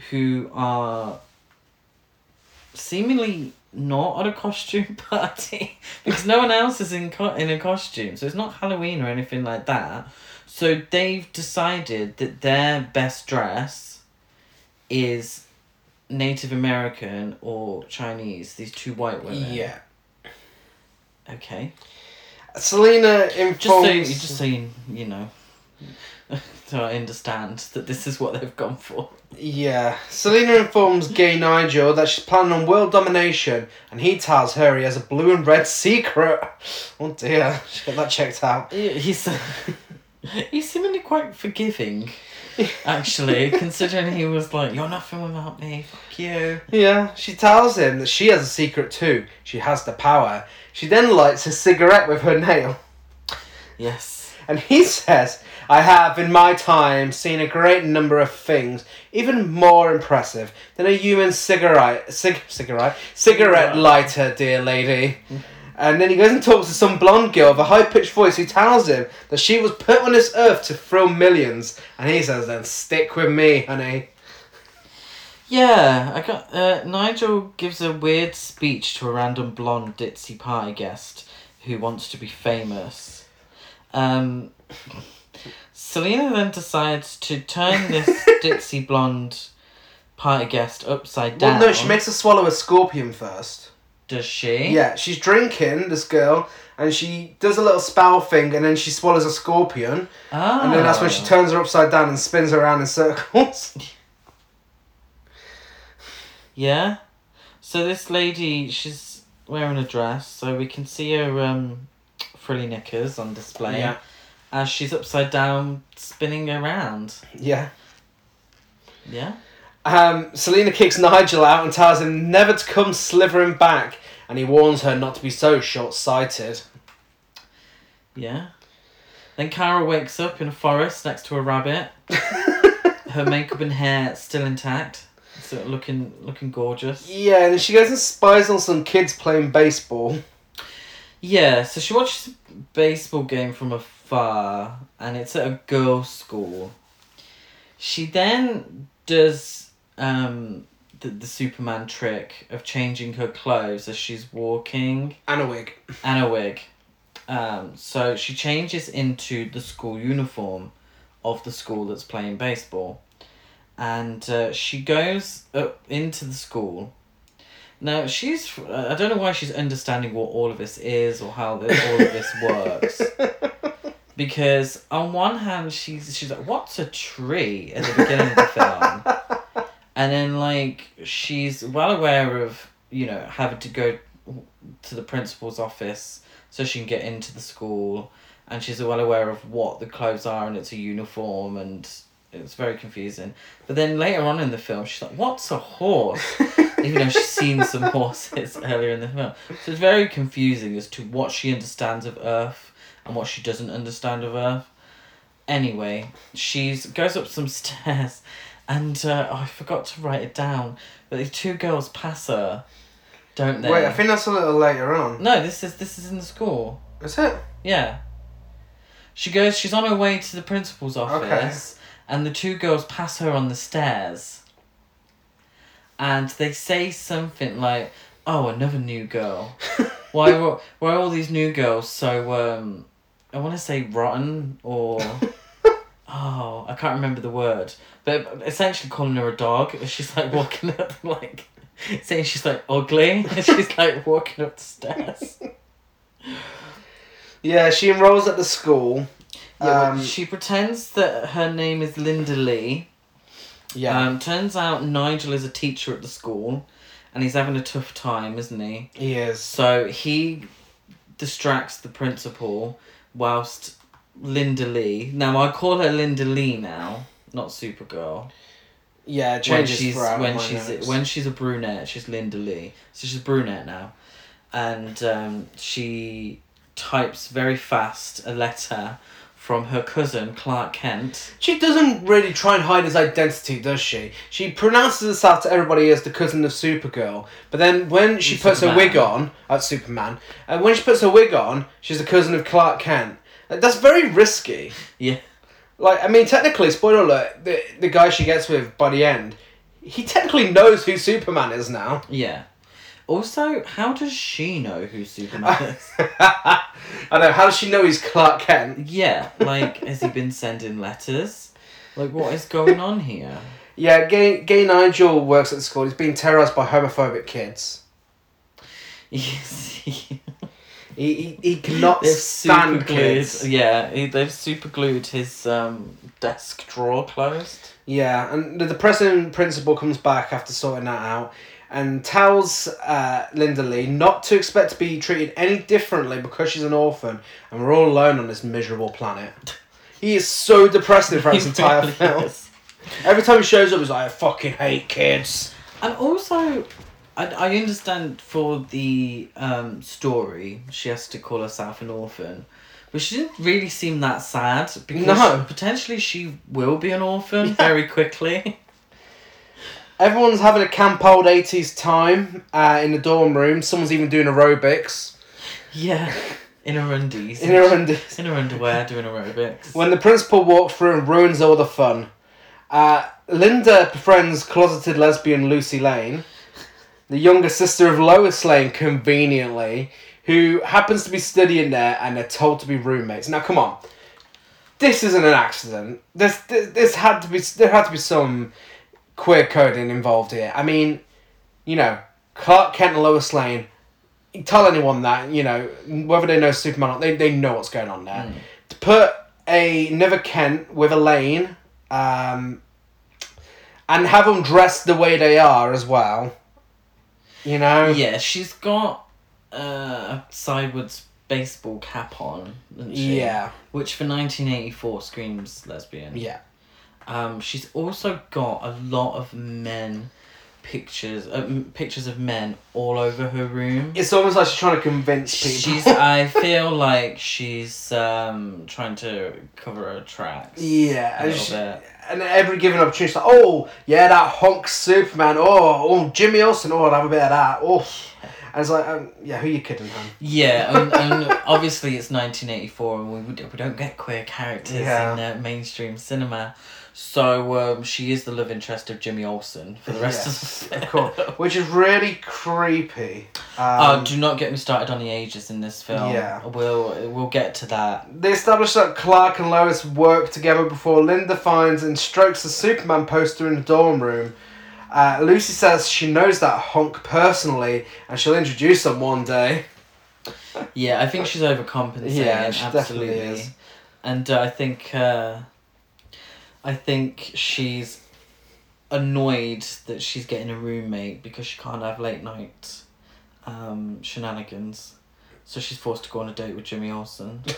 who are seemingly not at a costume party because no one else is in co- in a costume. So it's not Halloween or anything like that. So they've decided that their best dress is Native American or Chinese. These two white women. yeah. Okay. Selena Just so informs. just so you, you know, so I understand that this is what they've gone for. Yeah. Selena informs gay Nigel that she's planning on world domination, and he tells her he has a blue and red secret. Oh dear, she got that checked out. He- He's he's seemingly quite forgiving, actually, considering he was like, "You're nothing without me. Fuck you." Yeah, she tells him that she has a secret too. She has the power. She then lights a cigarette with her nail, Yes. and he says, I have in my time seen a great number of things, even more impressive than a human cigarette, cig- cigarette, cigarette lighter, dear lady. Mm. And then he goes and talks to some blonde girl with a high pitched voice who tells him that she was put on this earth to thrill millions. And he says, Then stick with me, honey. Yeah, I got uh, Nigel gives a weird speech to a random blonde ditzy pie guest who wants to be famous. Um, Selena then decides to turn this ditzy blonde pie guest upside down. Well, no, she makes her swallow a scorpion first. Does she? Yeah, she's drinking, this girl, and she does a little spell thing, and then she swallows a scorpion, Ah. and then that's when she turns her upside down and spins her around in circles. Yeah. So this lady, she's wearing a dress, so we can see her um, frilly knickers on display Yeah. as she's upside down spinning around. Yeah. Yeah. Um, Selena kicks Nigel out and tells him never to come slithering back, and he warns her not to be so short sighted. Yeah. Then Carol wakes up in a forest next to a rabbit. Her makeup and hair still intact, so looking looking gorgeous. Yeah, and she goes and spies on some kids playing baseball. Yeah, so she watches a baseball game from afar, and it's at a girls' school. She then does um, the, the Superman trick of changing her clothes as she's walking And a wig. and a wig. Um, so she changes into the school uniform of the school that's playing baseball. And uh, she goes up into the school. Now, she's. I don't know why she's understanding what all of this is or how all of this works. Because on one hand, she's she's like, "What's a tree?" at the beginning of the film, and then like she's well aware of you know having to go to the principal's office so she can get into the school, and she's well aware of what the clothes are and it's a uniform and it's very confusing. But then later on in the film, she's like, "What's a horse?" Even though she's seen some horses earlier in the film, so it's very confusing as to what she understands of Earth and what she doesn't understand of Earth. Anyway, she's goes up some stairs, and uh, oh, I forgot to write it down. But the two girls pass her, don't they? Wait, I think that's a little later on. no, this is this is in the school. Is it? Yeah. She goes. She's on her way to the principal's office, and the two girls pass her on the stairs. And they say something like, "Oh, another new girl. why? were- Why are all these new girls so um? I want to say rotten or." Oh, I can't remember the word, but essentially calling her a dog. She's like walking up, like saying she's like ugly, and she's like walking up the stairs. Yeah, she enrolls at the school. Yeah, Um, she pretends that her name is Linda Lee. Yeah. Um, turns out Nigel is a teacher at the school, and he's having a tough time, isn't he? he is. So he distracts the principal, whilst Linda Lee. Now I call her Linda Lee now, not Supergirl. Yeah, When she's when she's notes. when she's a brunette, she's Linda Lee. So she's brunette now, and um, she types very fast a letter from her cousin Clark Kent. She doesn't really try and hide his identity, does she? She pronounces herself to everybody as the cousin of Supergirl, but then when she And puts her wig on, at Superman, and when she puts her wig on, she's the cousin of Clark Kent. Like, That's very risky. Yeah. Like, I mean, technically, spoiler alert, the, the guy she gets with by the end, he technically knows who Superman is now. Yeah. Also, how does she know who Superman is? I know, how does she know he's Clark Kent? yeah, like, has he been sending letters? Like, what is going on here? Yeah, gay, gay Nigel works at the school. He's being terrorized by homophobic kids. Yes. He, he, he cannot They've stand super glued. kids. Yeah, he, they've super glued his um, desk drawer closed. Yeah, and the, the president principal comes back after sorting that out and tells uh, Linda Lee not to expect to be treated any differently because she's an orphan and we're all alone on this miserable planet. He is so depressing throughout this He entire really film. is. Every time he shows up, he's like, I fucking hate kids. And also, I, I understand for the um, story, she has to call herself an orphan. But she didn't really seem that sad because No. potentially she will be an orphan very quickly. Everyone's having a camp old 80s time uh, in the dorm room. Someone's even doing aerobics yeah, in her undies. in her undies. in her underwear doing aerobics. When the principal walks through and ruins all the fun. Uh, Linda befriends closeted lesbian Lucy Lane, the younger sister of Lois Lane, conveniently, who happens to be studying there and they're told to be roommates. Now, come on. This isn't an accident. This, this, this had to be, there had to be some queer coding involved here. I mean, you know, Clark Kent and Lois Lane, tell anyone that, you know, whether they know Superman or not, they, they know what's going on there. Mm. To put a Never Kent with a Lane, um, and have them dressed the way they are as well, you know? Yeah, she's got uh, a sideways baseball cap on, she? Yeah. Which for 1984 screams lesbian. Yeah. Um, she's also got a lot of men pictures, uh, pictures of men all over her room. It's almost like she's trying to convince people. She's. I feel like she's um trying to cover her tracks. Yeah, a little she- bit. And every given opportunity, like, oh, yeah, that honk Superman. Oh, oh, Jimmy Olsen. Oh, I'll have a bit of that. Oh. And it's like, um, yeah, who are you kidding, hun? Yeah, and, and obviously it's 1984, and we, we we don't get queer characters Yeah. in uh, mainstream cinema. So um, she is the love interest of Jimmy Olsen for the rest Yes, of the of course. Which is really creepy. Oh, Um, do not get me started on the ages in this film. Yeah. We'll we'll get to that. They establish that Clark and Lois work together before Linda finds and strokes the Superman poster in the dorm room. Uh, Lucy says she knows that honk personally and she'll introduce him one day. Yeah, I think she's overcompensating. Yeah, she absolutely. definitely is. And uh, I think uh, I think she's annoyed that she's getting a roommate because she can't have late night um, shenanigans. So she's forced to go on a date with Jimmy Olsen.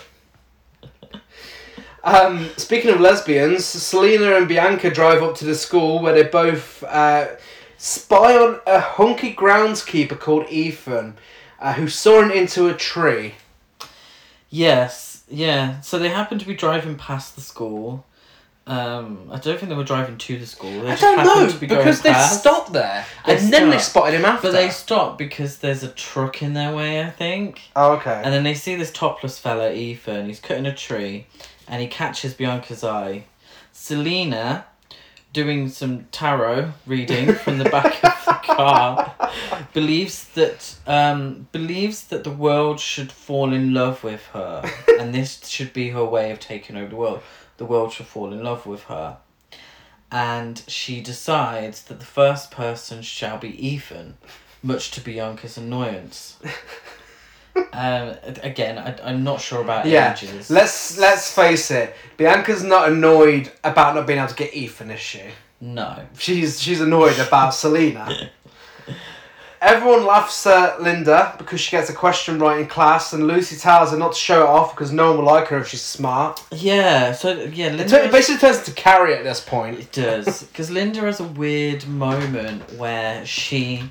Um, speaking of lesbians, Selena and Bianca drive up to the school where they both uh, spy on a hunky groundskeeper called Ethan, uh, who's soaring into a tree. Yes, yeah. So they happen to be driving past the school. Um, I don't think they were driving to the school. They I just don't know to be because they past. stopped there They and then they spotted him after. But they stopped because there's a truck in their way, I think. oh, okay. And then they see this topless fella, Ethan. He's cutting a tree, and he catches Bianca's eye. Selena, doing some tarot reading from the back of the car, believes that um, believes that the world should fall in love with her, and this should be her way of taking over the world. The world should fall in love with her. And she decides that the first person shall be Ethan, much to Bianca's annoyance. Um, again, I, I'm not sure about Yeah, ages. let's let's face it. Bianca's not annoyed about not being able to get Ethan, is she? No. She's she's annoyed about Selena. Everyone laughs at Linda because she gets a question right in class, and Lucy tells her not to show it off because no one will like her if she's smart. Yeah, so, yeah, It, Linda. tur- it basically turns into Carrie at this point. It does. Because Linda has a weird moment where she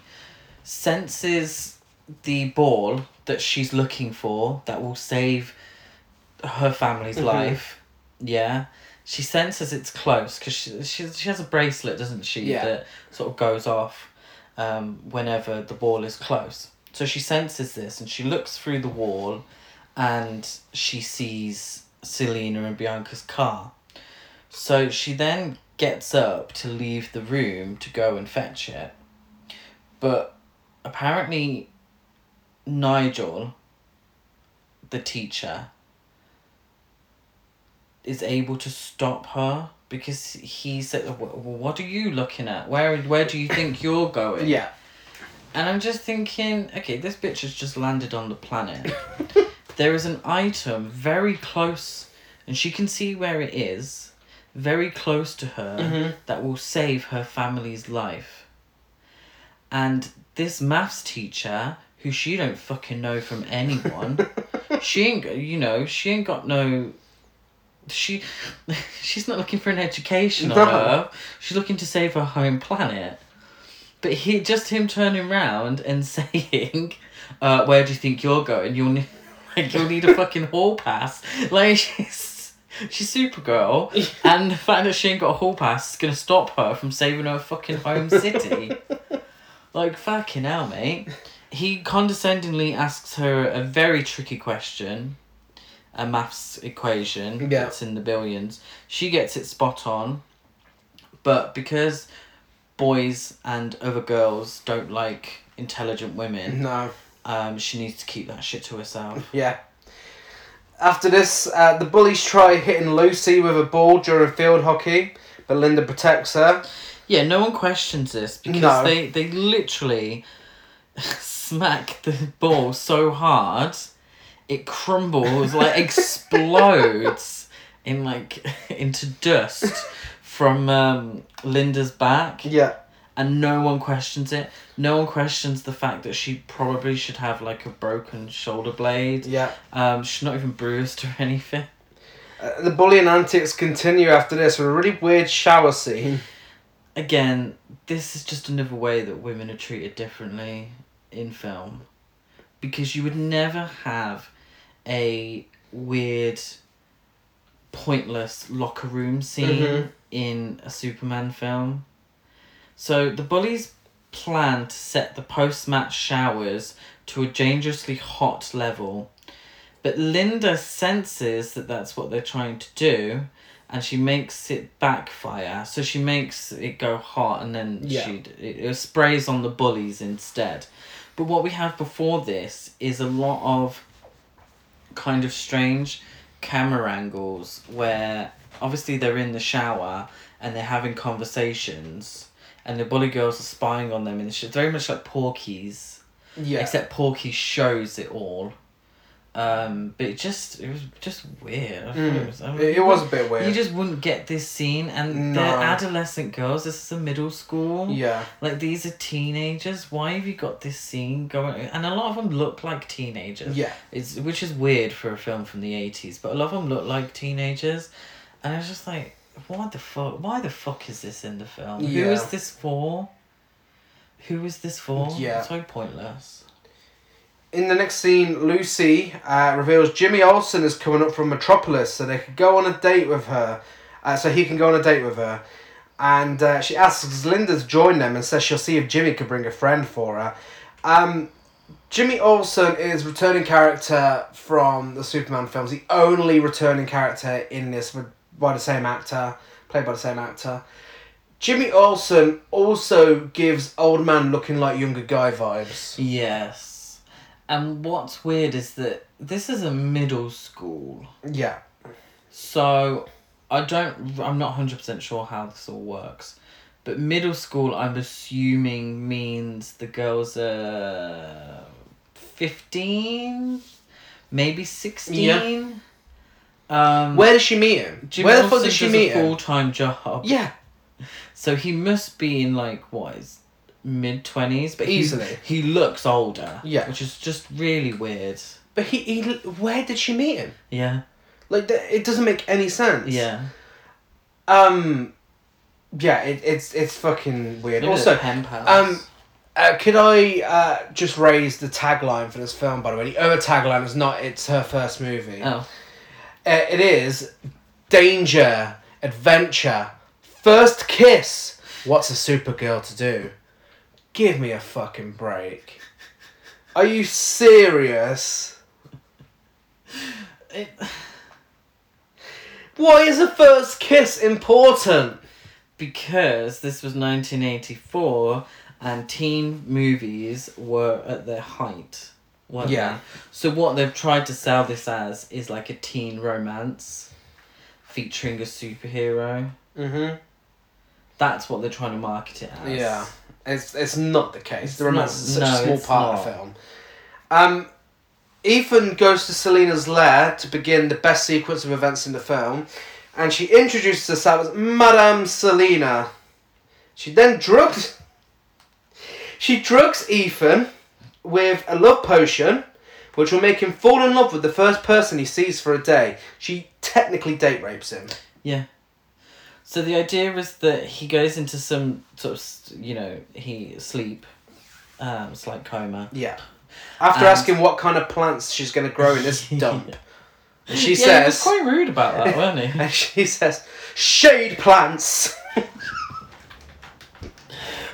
senses the ball that she's looking for that will save her family's Mhm. life. Yeah. She senses it's close because she, she, she has a bracelet, doesn't she? Yeah. That sort of goes off um, whenever the ball is close. So she senses this and she looks through the wall and she sees Selena and Bianca's car. So she then gets up to leave the room to go and fetch it. But apparently, Nigel, the teacher, is able to stop her because he said, "Well, what are you looking at? Where where do you think you're going?" Yeah. And I'm just thinking, okay, this bitch has just landed on the planet. there is an item very close, and she can see where it is, very close to her, Mhm. that will save her family's life. And this maths teacher, who she don't fucking know from anyone, she ain't, you know, she ain't got no. She, she's not looking for an education on No. her. She's looking to save her home planet. But he, just him turning round and saying, uh, "Where do you think you're going? You'll need, like, you'll need a fucking hall pass." Like she's, she's Supergirl, and the fact that she ain't got a hall pass is gonna stop her from saving her fucking home city. like fucking hell, mate. He condescendingly asks her a very tricky question, a maths equation Yeah. that's in the billions. She gets it spot on, but because boys and other girls don't like intelligent women, No. um, she needs to keep that shit to herself. Yeah. After this, uh, the bullies try hitting Lucy with a ball during field hockey, but Linda protects her. Yeah, no one questions this because No. they they literally smack the ball so hard it crumbles like explodes in like into dust from um, Linda's back Yeah. and no one questions it. No one questions the fact that she probably should have like a broken shoulder blade. Yeah. Um, she's not even bruised or anything. Uh, the bullying antics continue after this with a really weird shower scene. again, this is just another way that women are treated differently in film. Because you would never have a weird, pointless locker room scene Mhm. in a Superman film. So the bullies plan to set the post match showers to a dangerously hot level. But Linda senses that that's what they're trying to do and she makes it backfire. So she makes it go hot and then Yeah. she it, it sprays on the bullies instead. But what we have before this is a lot of kind of strange camera angles where obviously they're in the shower and they're having conversations and the bully girls are spying on them and it's very much like Porky's Yeah. except Porky shows it all. Um, but it just it was just weird. I Mm. it, was, I mean, It, it was a bit weird. You just wouldn't get this scene, and No. they're adolescent girls. This is a middle school. Yeah. Like these are teenagers. Why have you got this scene going? And a lot of them look like teenagers. Yeah. It's which is weird for a film from the eighties, but a lot of them look like teenagers, and I was just like, what the fuck? Why the fuck is this in the film? Who Yeah. is this for? Who is this for? Yeah. so pointless. In the next scene, Lucy uh, reveals Jimmy Olsen is coming up from Metropolis so they could go on a date with her. Uh, so he can go on a date with her. And uh, she asks Linda to join them and says she'll see if Jimmy could bring a friend for her. Um, Jimmy Olsen is returning character from the Superman films. The only returning character in this by the same actor, played by the same actor. Jimmy Olsen also gives old man looking like younger guy vibes. Yes. And what's weird is that this is a middle school. Yeah. So I don't I'm not hundred percent sure how this all works. But middle school I'm assuming means the girls are fifteen, maybe sixteen. Um Where does she meet him? Jimmy Where the fuck does she meet a him? full time job. Yeah, So he must be in like what is mid twenties, but he- Easily. he looks older. Yeah. which is just really weird. but he, he where did she meet him? Yeah, Like it doesn't make any sense. yeah. Um. Yeah, it, it's it's fucking weird. Maybe also, the pen pals. um, uh, could I uh, just raise the tagline for this film? By the way, the other tagline is not. It's her first movie. oh, Uh, it is danger, adventure, first kiss. What's a Supergirl to do? Give me a fucking break. Are you serious? it, Why is a first kiss important? because this was nineteen eighty four, and teen movies were at their height. weren't Yeah. they? So what they've tried to sell this as is like a teen romance, featuring a superhero. Mm-hmm. That's what they're trying to market it as. Yeah. It's it's not the case. It's the romance not- is such no, a small part of the film. Um, Ethan goes to Selena's lair to begin the best sequence of events in the film, and she introduces herself as Madame Selena. She then drugs. She drugs Ethan with a love potion, which will make him fall in love with the first person he sees for a day. She technically date rapes him. Yeah. So the idea is that he goes into some sort of, you know, he sleep, um, it's like coma. Yeah. After And- asking what kind of plants she's going to grow in this dump, and she yeah, he was says, quite rude about that, wasn't he? and she says, shade plants.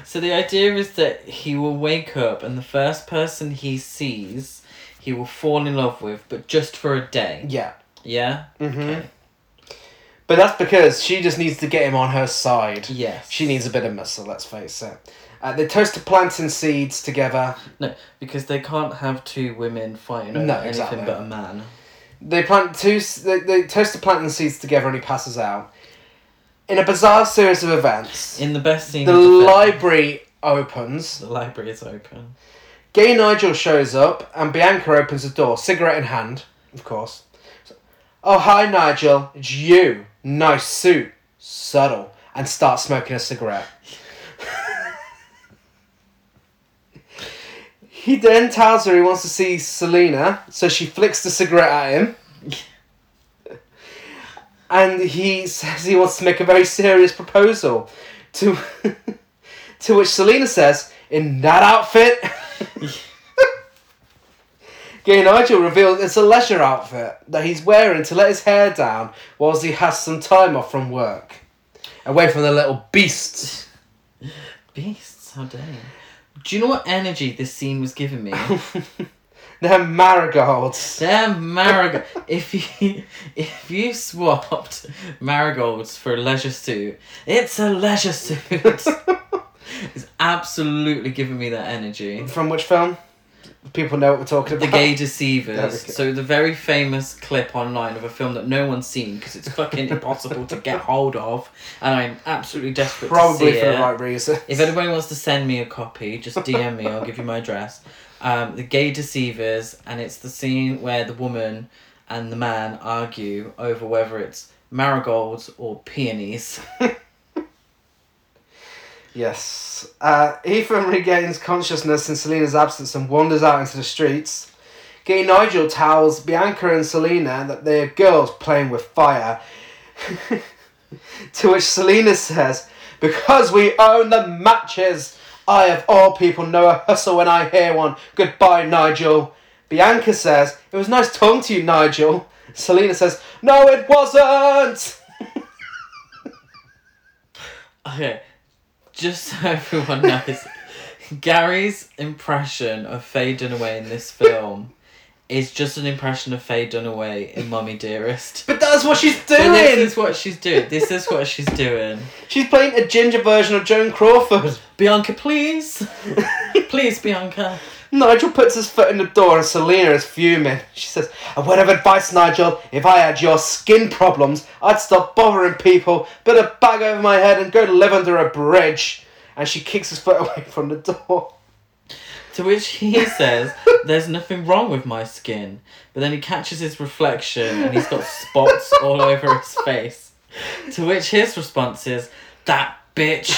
So the idea is that he will wake up and the first person he sees, he will fall in love with, but just for a day. yeah. Yeah. Mm-hmm. Okay. But that's because she just needs to get him on her side. Yes. She needs a bit of muscle, let's face it. Uh, they toast the plantain seeds together. no because they can't have two women fighting over No, anything exactly. but a man. They plant two. They, they toast the plantain seeds together, and he passes out. In a bizarre series of events, In the best scene, the the film, library opens. the library is open. Gay Nigel shows up, and Bianca opens the door, cigarette in hand, of course. Oh, hi, Nigel. It's you. Nice suit. Subtle. And start smoking a cigarette. he then tells her he wants to see Selena, so she flicks the cigarette at him. and he says he wants to make a very serious proposal. To, to which Selena says, In that outfit? Gay Nigel reveals it's a leisure outfit that he's wearing to let his hair down whilst he has some time off from work. Away from the little beasts. Beasts, how dare you? Do you know what energy this scene was giving me? They're marigolds. They're marigold. if you if you swapped marigolds for a leisure suit, it's a leisure suit. it's absolutely giving me that energy. From which film? People know what we're talking about. The. Gay Deceivers. So the very famous clip online of a film that no one's seen because it's fucking impossible to get hold of, and I'm absolutely desperate Probably to see for it. the right reason. If anybody wants to send me a copy, just DM me. I'll give you my address. Um, the Gay Deceivers, and it's the scene where the woman and the man argue over whether it's marigolds or peonies. Yes. Uh, Ethan regains consciousness in Selena's absence and wanders out into the streets. Gay Nigel tells Bianca and Selena that they are girls playing with fire. to which Selena says, Because we own the matches, I of all people know a hustle when I hear one. Goodbye, Nigel. Bianca says, It was nice talking to you, Nigel. Selena says, No, it wasn't! Okay, just so everyone knows, Gary's impression of Faye Dunaway in this film is just an impression of Faye Dunaway in Mummy Dearest. But that's what she's doing! this is what she's doing. This is what she's doing. She's playing a ginger version of Joan Crawford. Bianca, please. please, Bianca. Nigel puts his foot in the door and Selena is fuming. She says, A word of advice, Nigel. If I had your skin problems, I'd stop bothering people, put a bag over my head and go live under a bridge. And she kicks his foot away from the door. To which he says, There's nothing wrong with my skin. But then he catches his reflection and he's got spots all over his face. To which his response is, That bitch.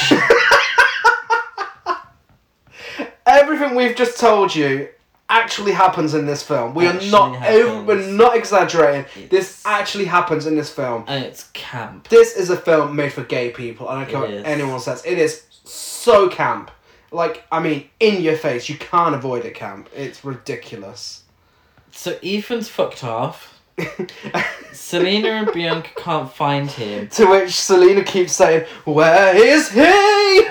Everything we've just told you actually happens in this film. We Actually are not eh, happens. we're not exaggerating. This actually happens in this film. And it's camp. This is a film made for gay people. I don't care what anyone says. It is so camp. Like, I mean, in your face. You can't avoid it, camp. It's ridiculous. So Ethan's fucked off. Selena and Bianca can't find him. to which Selena keeps saying, Where is he?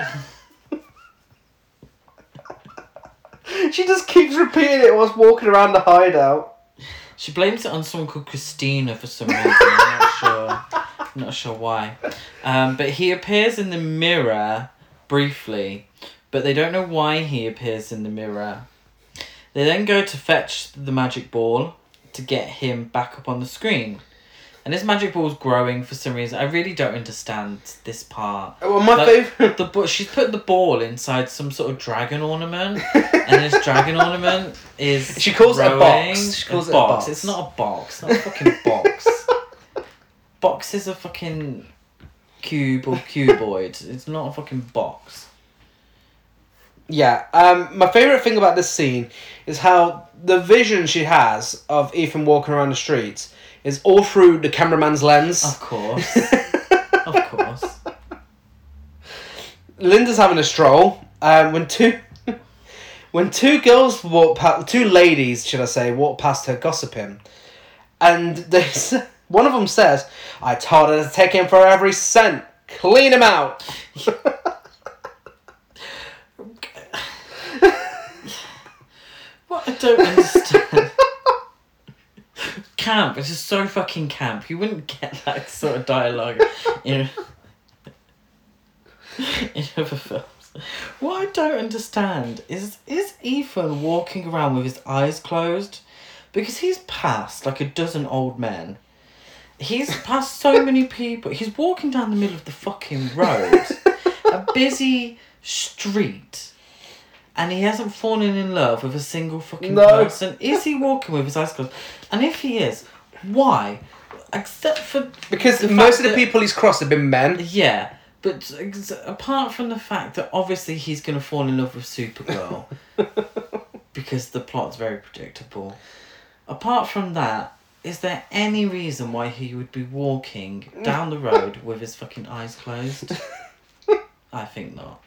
she just keeps repeating it whilst walking around the hideout. She blames it on someone called Christina for some reason. I'm not sure. I'm not sure why. Um, but he appears in the mirror briefly, but they don't know why he appears in the mirror. They then go to fetch the magic ball to get him back up on the screen. And this magic ball's growing for some reason. I really don't understand this part. Well, my Like, favorite. The bu- she's put the ball inside some sort of dragon ornament, and this dragon ornament is She calls it a box. She calls it a box. It's not a box. It's not a fucking box. box is a fucking cube or cuboid. It's not a fucking box. Yeah. Um, my favorite thing about this scene is how the vision she has of Ethan walking around the streets is all through the cameraman's lens. Of course, of course. Linda's having a stroll. Um, when two, when two girls walk past, two ladies, should I say, walk past her gossiping, and they, one of them says, "I told her to take him for every cent, clean him out." What I don't understand. Camp. It's just so fucking camp. You wouldn't get that sort of dialogue in in other films. What I don't understand is is Ethan walking around with his eyes closed because he's passed like a dozen old men. He's passed so many people. He's walking down the middle of the fucking road, a busy street and he hasn't fallen in love with a single fucking No. person. Is he walking with his eyes closed? And if he is, why? Except for Because most of the that- people he's crossed have been men. yeah, but ex- apart from the fact that obviously he's gonna fall in love with Supergirl because the plot's very predictable. Apart from that, is there any reason why he would be walking down the road with his fucking eyes closed? I think not.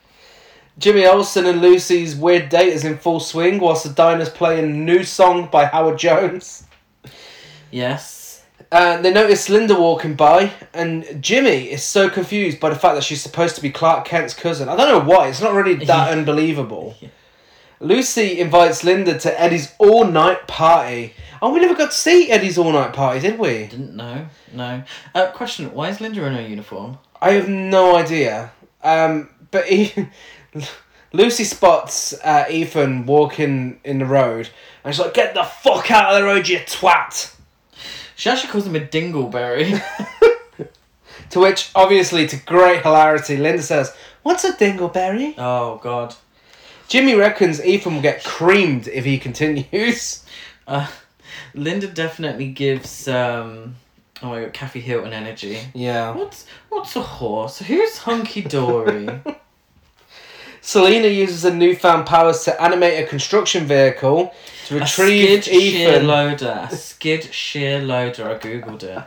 Jimmy Olsen and Lucy's weird date is in full swing whilst the diner's playing a new song by Howard Jones. Yes. Uh, they notice Linda walking by, and Jimmy is so confused by the fact that she's supposed to be Clark Kent's cousin. I don't know why, it's not really that unbelievable. Yeah. Lucy invites Linda to Eddie's all night party. Oh, we never got to see Eddie's all night party, did we? Didn't know. No. Uh, question: Why is Linda in her uniform? I have no idea. Um, but he, Lucy spots uh, Ethan walking in the road, and she's like, "Get the fuck out of the road, you twat!" She actually calls him a dingleberry. To which, obviously, to great hilarity, Linda says, "What's a dingleberry?" oh God. Jimmy reckons Ethan will get creamed if he continues. Uh, Linda definitely gives um. Oh my God, Kathy Hilton energy. Yeah. What's what's a horse? Who's hunky dory? Selena uses her newfound powers to animate a construction vehicle to a retrieve skid steer Ethan. loader. A skid steer loader. I googled it.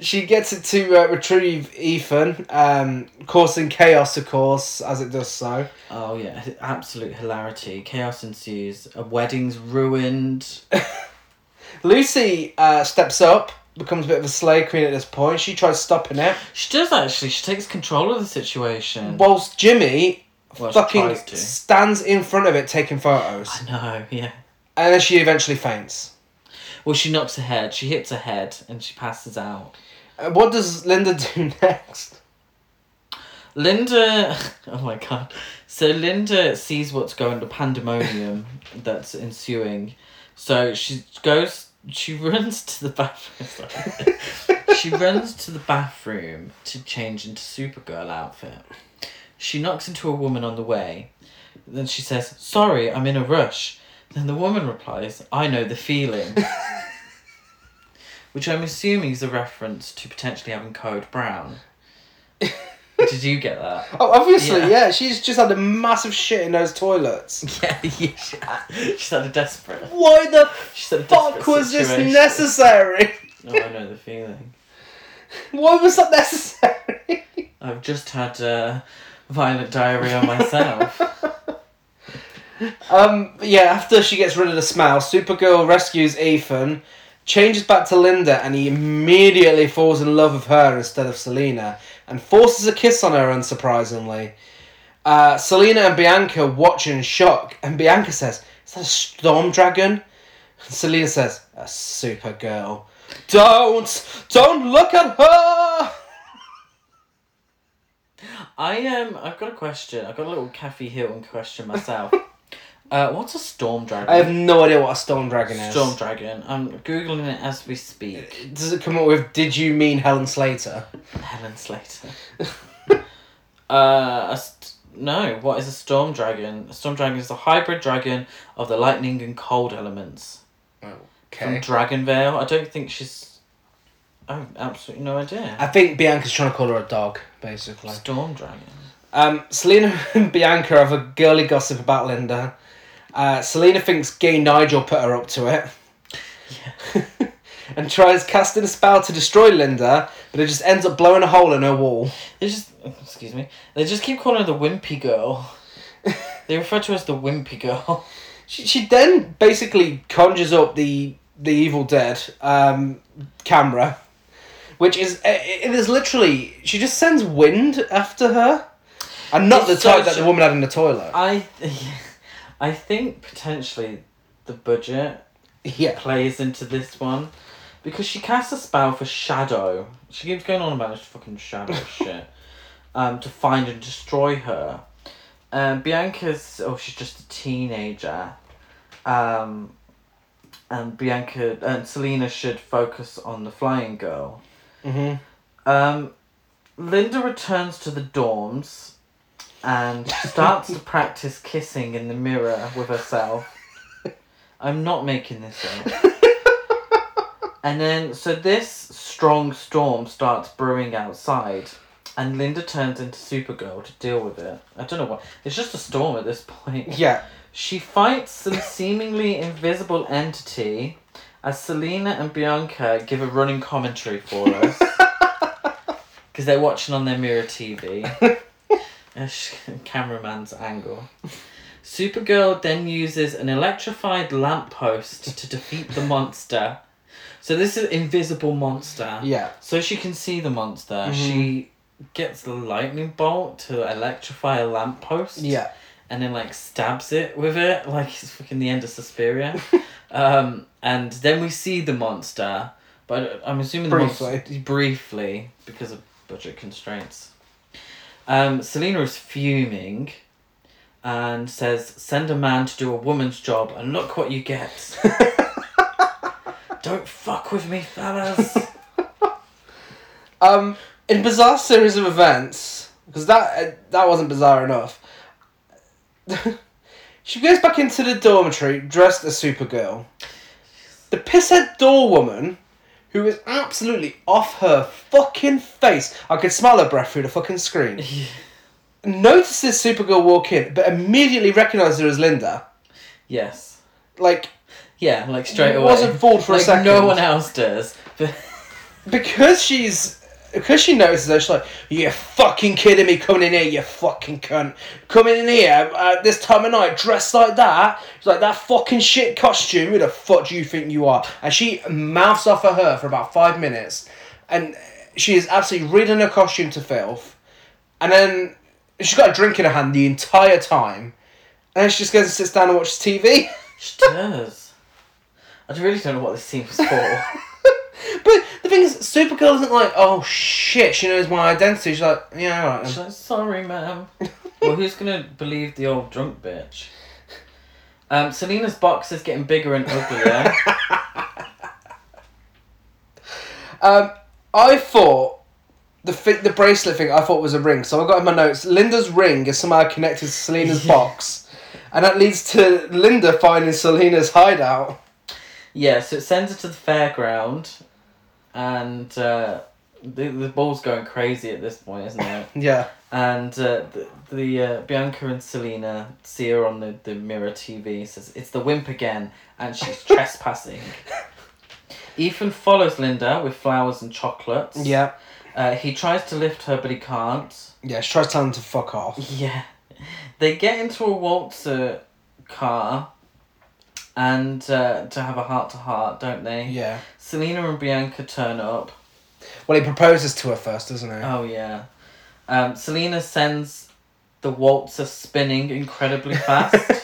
She gets it to uh, retrieve Ethan, um, causing chaos, of course, as it does so. Oh yeah, absolute hilarity. Chaos ensues. A wedding's ruined. Lucy uh, steps up, becomes a bit of a slay queen at this point. She tries stopping it, She does actually. She takes control of the situation. whilst Jimmy Well, fucking stands in front of it taking photos. I know. Yeah. And then she eventually faints. Well, she knocks her head. She hits her head, and she passes out. Uh, what does Linda do next? Linda, oh my god. So Linda sees what's going, the pandemonium that's ensuing. So she goes, she runs to the bathroom. she runs to the bathroom to change into Supergirl outfit. She knocks into a woman on the way. Then she says, Sorry, I'm in a rush. Then the woman replies, I know the feeling. Which I'm assuming is a reference to potentially having code brown. Did you get that? Oh, obviously, Yeah. yeah. She's just had a massive shit in those toilets. Yeah, yeah. She, she's had a desperate. Why the She's had a fuck desperate was this necessary? Oh, I know the feeling. Why was that necessary? I've just had uh, violent diarrhea myself. Um, yeah, after she gets rid of the smell, Supergirl rescues Ethan, changes back to Linda, and he immediately falls in love with her instead of Selena, and forces a kiss on her, unsurprisingly. Uh, Selena and Bianca watch in shock, and Bianca says, Is that a storm dragon? And Selena says, A Supergirl. Don't! Don't look at her! I um, I've got a question. I've got a little Kathy Hilton question myself. Uh, what's a storm dragon? I have no idea what a storm dragon is. Storm dragon. I'm googling it as we speak. Does it come up with Did you mean Helen Slater? Helen Slater. uh, a st- no. What is a storm dragon? A storm dragon is a hybrid dragon of the lightning and cold elements from Okay. Dragonvale. I don't think she's. I have absolutely no idea. I think Bianca's trying to call her a dog, basically. Storm dragon. Um, Selena and Bianca have a girly gossip about Linda. Uh, Selena thinks gay Nigel put her up to it. and tries casting a spell to destroy Linda, but it just ends up blowing a hole in her wall. They just excuse me. They just keep calling her the wimpy girl. they refer to her as the wimpy girl. She, she then basically conjures up the the Evil Dead um, camera, which is it it is literally she just sends wind after her, and not It's the type that the woman had in the toilet. I, I think potentially the budget Yeah, plays into this one because she casts a spell for shadow. She keeps going on about this fucking shadow shit. Um, to find and destroy her. Um, Bianca's oh she's just a teenager. Um, and Bianca and Selena should focus on the flying girl. Hmm Um, Linda returns to the dorms and starts to practice kissing in the mirror with herself. I'm not making this up. And then, so this strong storm starts brewing outside, and Linda turns into Supergirl to deal with it. I don't know what. It's just a storm at this point. yeah. She fights some seemingly invisible entity as Selena and Bianca give a running commentary for us. Because they're watching on their mirror TV. Cameraman's angle. Supergirl then uses an electrified lamppost to defeat the monster. So this is invisible monster. Yeah. So she can see the monster. Mhm. She gets the lightning bolt to electrify a lamppost Yeah. and then like stabs it with it like it's fucking the end of Suspiria. um, and then we see the monster, but I'm assuming the Briefly. monster briefly because of budget constraints. Um, Selena is fuming and says, "Send a man to do a woman's job, and look what you get." Don't fuck with me, fellas. Um, in bizarre series of events, because that uh, that wasn't bizarre enough. she goes back into the dormitory dressed as Supergirl. The pisshead door woman, who is absolutely off her fucking face, I could smell her breath through the fucking screen. Notices Supergirl walk in, but immediately recognises her as Linda. yes. Like Yeah, like straight away. Wasn't fooled for a like second. No one else does. Because she's because she notices her, she's like, "You fucking kidding me? Coming in here, you fucking cunt! Coming in here uh, this time of night, dressed like that? She's like that fucking shit costume. Who the fuck do you think you are?" And she mouths off at her for about five minutes, and she is absolutely ridding her costume to filth. And then she's got a drink in her hand the entire time, and then she just goes and sits down and watches TV. she does. I really don't know what this scene was for. But the thing is, Supergirl isn't like, oh shit, she knows my identity. She's like, yeah, alright. She's like, sorry, ma'am. well, who's gonna believe the old drunk bitch? Um, Selena's box is getting bigger and uglier. Um, I thought the fi- the bracelet thing I thought was a ring, so I got in my notes. Linda's ring is somehow connected to Selena's Yeah. box, and that leads to Linda finding Selena's hideout. yeah, so it sends her to the fairground, and uh, the the ball's going crazy at this point, isn't it? Yeah, And uh, the, the uh, Bianca and Selena see her on the, the mirror TV. Says it's the wimp again, and she's trespassing. Ethan follows Linda with flowers and chocolates. yeah, Uh, he tries to lift her, but he can't. yeah. She tries to tell him to fuck off. Yeah. They get into a waltzer car, and uh, to have a heart to heart, don't they? Yeah. Selena and Bianca turn up. Well, he proposes to her first, doesn't he? Oh yeah. Um, Selena sends the waltzer spinning incredibly fast.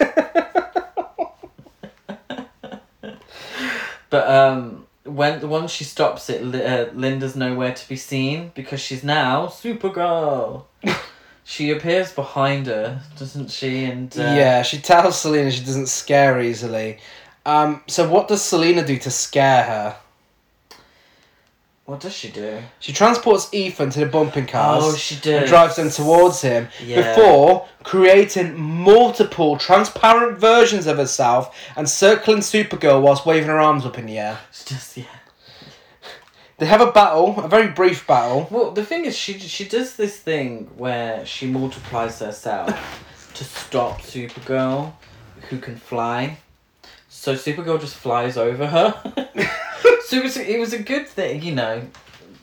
but um, when once she stops it, uh, Linda's nowhere to be seen because she's now Supergirl. she appears behind her, doesn't she? And uh, yeah, she tells Selena she doesn't scare easily. Um, so what does Selena do to scare her? What does she do? She transports Ethan to the bumping cars. Oh, she and does. drives them towards him Yeah. before creating multiple transparent versions of herself and circling Supergirl whilst waving her arms up in the air. It's just yeah. They have a battle, a very brief battle. Well, the thing is, she she does this thing where she multiplies herself to stop Supergirl, who can fly. So Supergirl just flies over her. so it was it was a good thing, you know.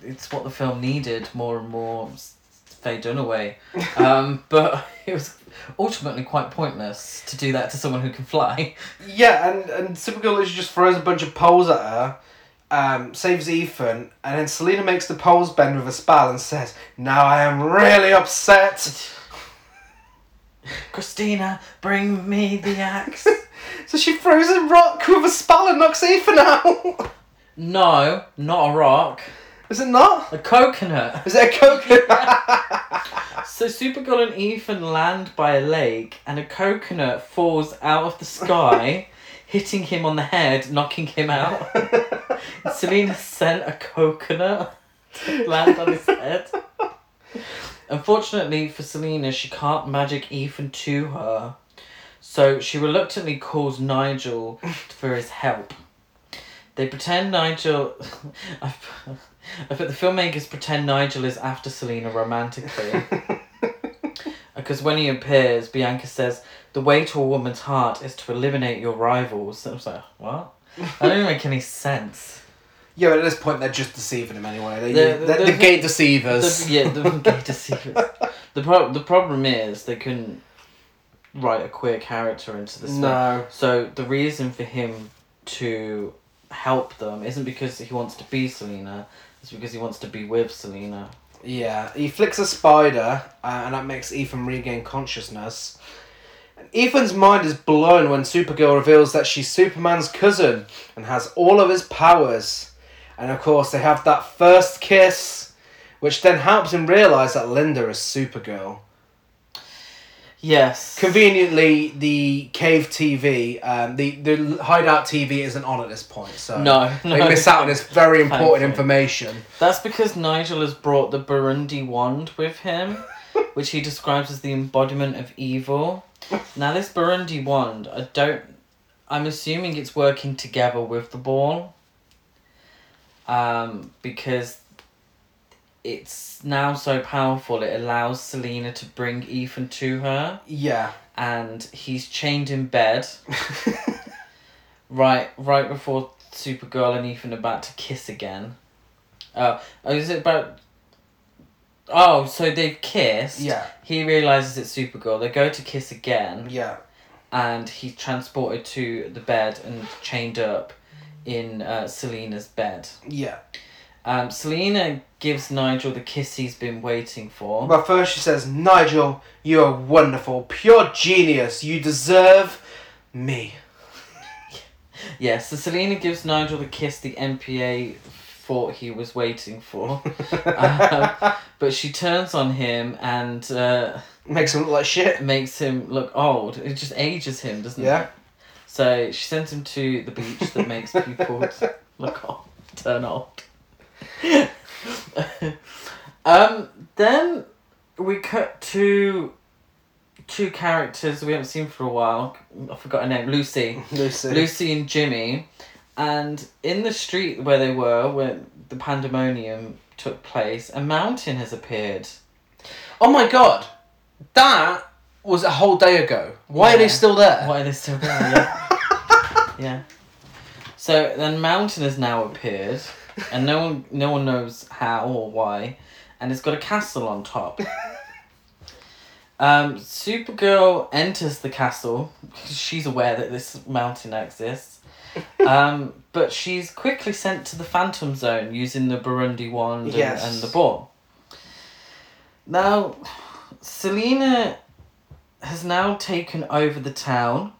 It's what the film needed more and more. Faye Dunaway, um, but it was ultimately quite pointless to do that to someone who can fly. Yeah, and, and Supergirl literally just throws a bunch of poles at her, um, saves Ethan, and then Selena makes the poles bend with a spell and says, Now I am really upset. Christina, bring me the axe. So she throws a rock with a spell and knocks Ethan out. no, not a rock, Is it not? a coconut. Is it a coconut? So Supergirl and Ethan land by a lake, and a coconut falls out of the sky, hitting him on the head, knocking him out. Selena sent a coconut to land on his head. Unfortunately for Selena, she can't magic Ethan to her, so she reluctantly calls Nigel for his help. They pretend Nigel. I bet the filmmakers pretend Nigel is after Selena romantically. Because when he appears, Bianca says, The way to a woman's heart is to eliminate your rivals. I was like, What? That didn't make any sense. yeah, but at this point they're just deceiving him anyway. They, The- they're the- the, gate deceivers. The, yeah, the gay deceivers. The, pro- the problem is they couldn't write a queer character into the film. No. So the reason for him to help them isn't because he wants to be Selena, it's because he wants to be with Selena. Yeah, he flicks a spider, uh, and that makes Ethan regain consciousness. And Ethan's mind is blown when Supergirl reveals that she's Superman's cousin and has all of his powers. And of course, they have that first kiss, which then helps him realize that Linda is Supergirl. Yes. Conveniently, the cave TV, um, the the hideout TV isn't on at this point, so No, they miss out on this very important Thankfully. information. That's because Nigel has brought the Burundi wand with him, which he describes as the embodiment of evil. Now, this Burundi wand, I don't. I'm assuming it's working together with the ball. Um, because it's now so powerful, it allows Selena to bring Ethan to her, Yeah. and he's chained in bed. Right, right before Supergirl and Ethan are about to kiss again. Oh, oh, is it about? Oh, so they've kissed. yeah. He realizes it's Supergirl. They go to kiss again, Yeah. and he's transported to the bed and chained up in uh, Selena's bed. Yeah. Um, Selena gives Nigel the kiss he's been waiting for. But first she says, Nigel, you are wonderful, pure genius. You deserve me. Yes, so Selena gives Nigel the kiss the MPA thought he was waiting for. um, but she turns on him and uh, Makes him look like shit. makes him look old. It just ages him, doesn't Yeah. it? Yeah. So she sends him to the beach that makes people look old, turn old. um, then we cut to two characters we haven't seen for a while. I forgot her name. Lucy. Lucy. Lucy and Jimmy, and in the street where they were, when the pandemonium took place, a mountain has appeared. Oh my god. That was a whole day ago. Why are they still there? Why are they still there? Yeah. yeah. So then, mountain has now appeared, and no one, no one knows how or why, and it's got a castle on top. Um, Supergirl enters the castle because she's aware that this mountain exists. Um, but she's quickly sent to the Phantom Zone using the Burundi wand and, Yes. and the ball. Now, Selena has now taken over the town,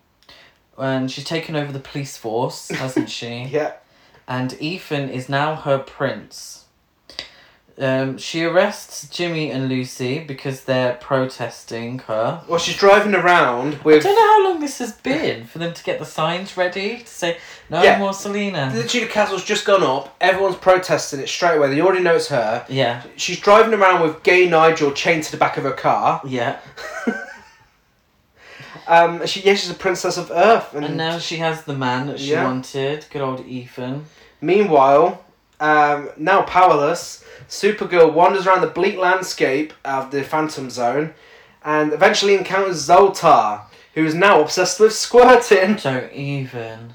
and she's taken over the police force, hasn't she? Yeah. and Ethan is now her prince. Um, she arrests Jimmy and Lucy because they're protesting her. Well, she's driving around with. I don't know how long this has been for them to get the signs ready to say no Yeah. more Selena. Literally, the castle's just gone up. Everyone's protesting it straight away. They already know it's her. Yeah, She's driving around with gay Nigel chained to the back of her car. yeah. Um, she yeah, she's a princess of Earth. And, And now she has the man that she Yeah. wanted. Good old Ethan. meanwhile, um, now powerless, Supergirl wanders around the bleak landscape of the Phantom Zone, and eventually encounters Zoltar, who is now obsessed with squirting. Don't even.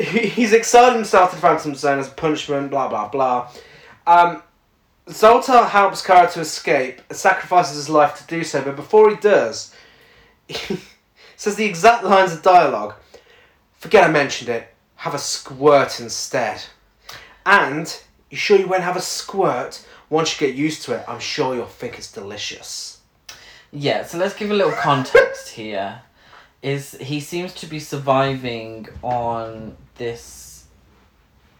He- He's exiled himself to the Phantom Zone as punishment. Blah blah blah. Um, Zoltar helps Kara to escape and sacrifices his life to do so, but before he does, he says the exact lines of dialogue. Forget I mentioned it. Have a squirt instead. And you sure you won't have a squirt? Once you get used to it, I'm sure you'll think it's delicious. Yeah, so let's give a little context here. Is he seems to be surviving on this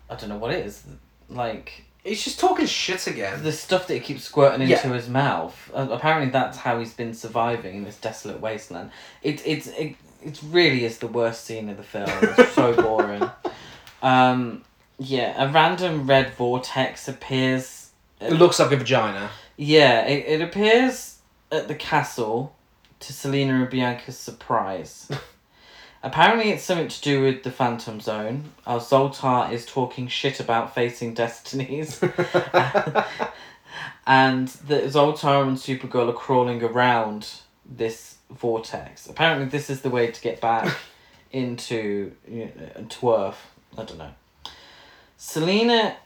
I don't know what it is. Like He's just talking shit again. the stuff that he keeps squirting into Yeah. his mouth. Uh, apparently that's how he's been surviving in this desolate wasteland. It it's it, it really is the worst scene of the film. It's so boring. Um yeah, a random red vortex appears It looks like a vagina. Yeah, it, it appears at the castle to Selena and Bianca's surprise. Apparently, it's something to do with the Phantom Zone. Our Zoltar is talking shit about facing destinies. and the Zoltar and Supergirl are crawling around this vortex. Apparently, this is the way to get back into you uh, know, to Earth. I don't know. Selena.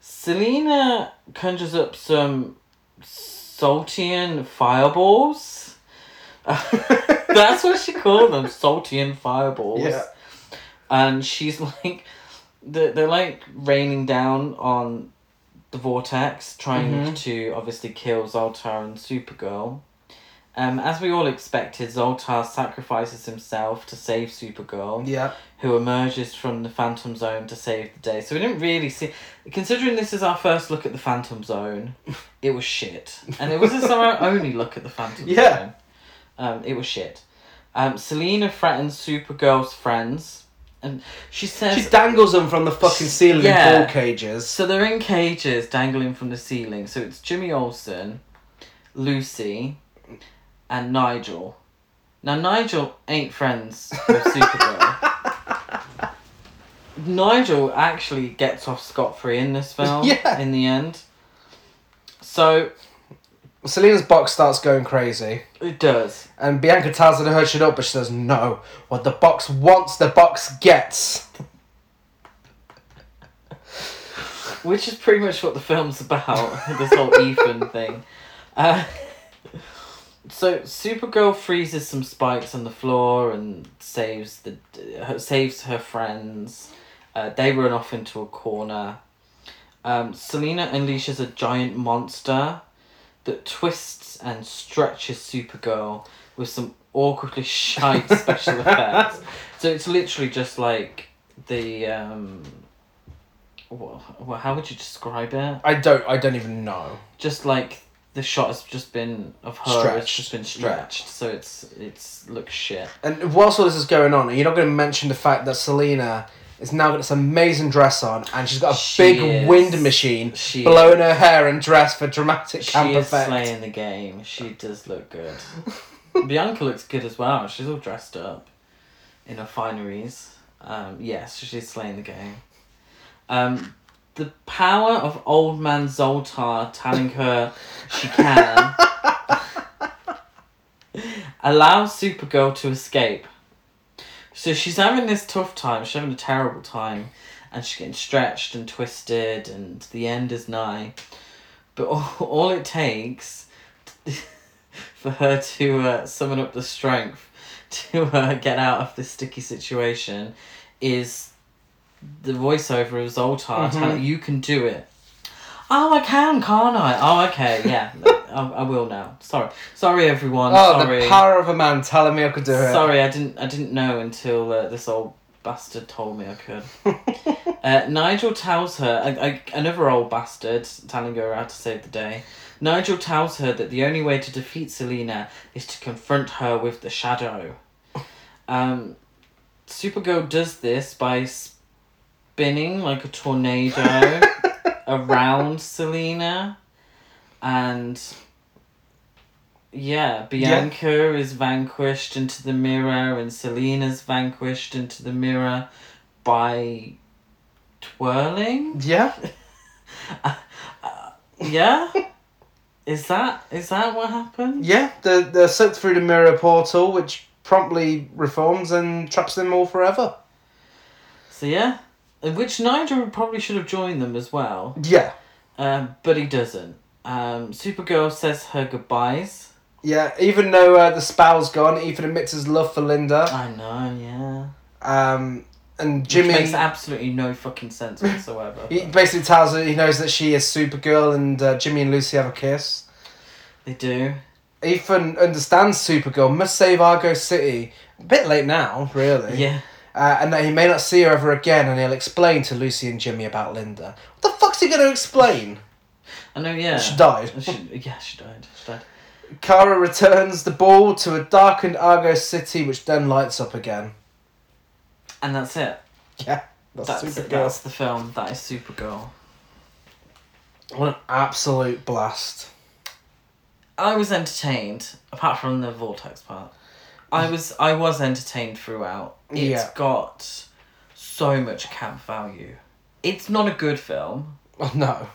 Selena conjures up some Saltian fireballs. That's what she called them, Saltian fireballs. Yeah. And she's like, they're, they're like raining down on the vortex, trying Mhm. to obviously kill Zoltar and Supergirl. Um, as we all expected, Zoltar sacrifices himself to save Supergirl, Yeah. who emerges from the Phantom Zone to save the day. So we didn't really see. Considering this is our first look at the Phantom Zone, it was shit. And it wasn't our only look at the Phantom Yeah. Zone. Um, it was shit. Um, Selena threatens Supergirl's friends, and she says. She dangles them from the fucking ceiling Yeah. in ball cages. So they're in cages dangling from the ceiling. So it's Jimmy Olsen, Lucy, and Nigel. Now Nigel ain't friends with Supergirl. Nigel actually gets off scot free in this film. Yeah. In the end. So Selena's box starts going crazy. it does. And Bianca tells her to hush it up, but she says, no. What the box wants, the box gets. Which is pretty much what the film's about. this whole Ethan thing. Uh, so Supergirl freezes some spikes on the floor and saves the uh, saves her friends. Uh, they run off into a corner. Um, Selena unleashes a giant monster that twists and stretches Supergirl with some awkwardly shite special effects. So it's literally just like the um, well, well, how would you describe it? I don't, I don't even know. Just like the shot has just been of her. It's Stretched. just been stretched, so it's it's looks shit. And whilst all this is going on, you're not going to mention the fact that Selena is now got this amazing dress on, and she's got a She big is. wind machine She blowing her hair and dress for dramatic She camp is effect. slaying the game. She does look good. Bianca looks good as well. She's all dressed up in her fineries. Um, yes, she's slaying the game. Um, the power of old man Zoltar telling her she can allows Supergirl to escape. So she's having this tough time. She's having a terrible time, and she's getting stretched and twisted, and the end is nigh. But all, all it takes for her to uh, summon up the strength to uh, get out of this sticky situation is the voiceover of Zoltar Mhm. telling you can do it. Oh, I can, can't I? Oh, okay, yeah, I, I will now. Sorry, sorry, everyone. Oh, sorry, the power of a man telling me I could do it. sorry, I didn't, I didn't know until uh, this old bastard told me I could. Uh, Nigel tells her, a, a, another old bastard telling her how to save the day. Nigel tells her that the only way to defeat Selena is to confront her with the shadow. Um, Supergirl does this by spinning like a tornado around Selena, and yeah, Bianca is vanquished into the mirror, and Selena's vanquished into the mirror by twirling. Yeah. Uh, yeah, is that is that what happened? Yeah. They're, they're sucked through the mirror portal, which promptly reforms and traps them all forever. So yeah, which Nigel probably should have joined them as well, Yeah. um, but he doesn't. Um, Supergirl says her goodbyes. Yeah. Even though uh, the spell's gone, Ethan admits his love for Linda. I know, yeah. Um, and Jimmy Jimmy. makes absolutely no fucking sense whatsoever. He basically tells her he knows that she is Supergirl, and uh, Jimmy and Lucy have a kiss. they do. Ethan understands Supergirl must save Argo City. A bit late now, really. Yeah. Uh, and that he may not see her ever again, and he'll explain to Lucy and Jimmy about Linda. What the fuck's he going to explain? I know, yeah. She died. She, yeah, she died. She died. Kara returns the ball to a darkened Argo City, which then lights up again. And that's it. Yeah, that's, That's, Supergirl. that's the film. That is Supergirl. What an absolute blast. I was entertained, apart from the vortex part. I was I was entertained throughout. It's Yeah. got so much camp value. It's not a good film, Oh, no.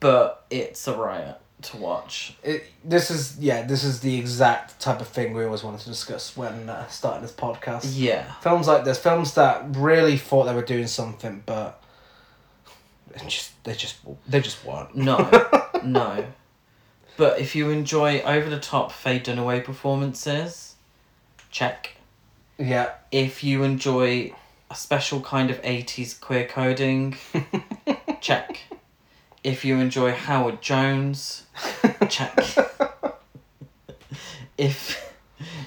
but it's a riot to watch. It, this is, yeah, this is the exact type of thing we always wanted to discuss when uh, starting this podcast. Yeah. films like this, films that really thought they were doing something, but it just they just they just weren't. No. no. But if you enjoy over the top Faye Dunaway performances, check. Yeah, If you enjoy a special kind of 80s queer coding, check. If you enjoy Howard Jones, check. if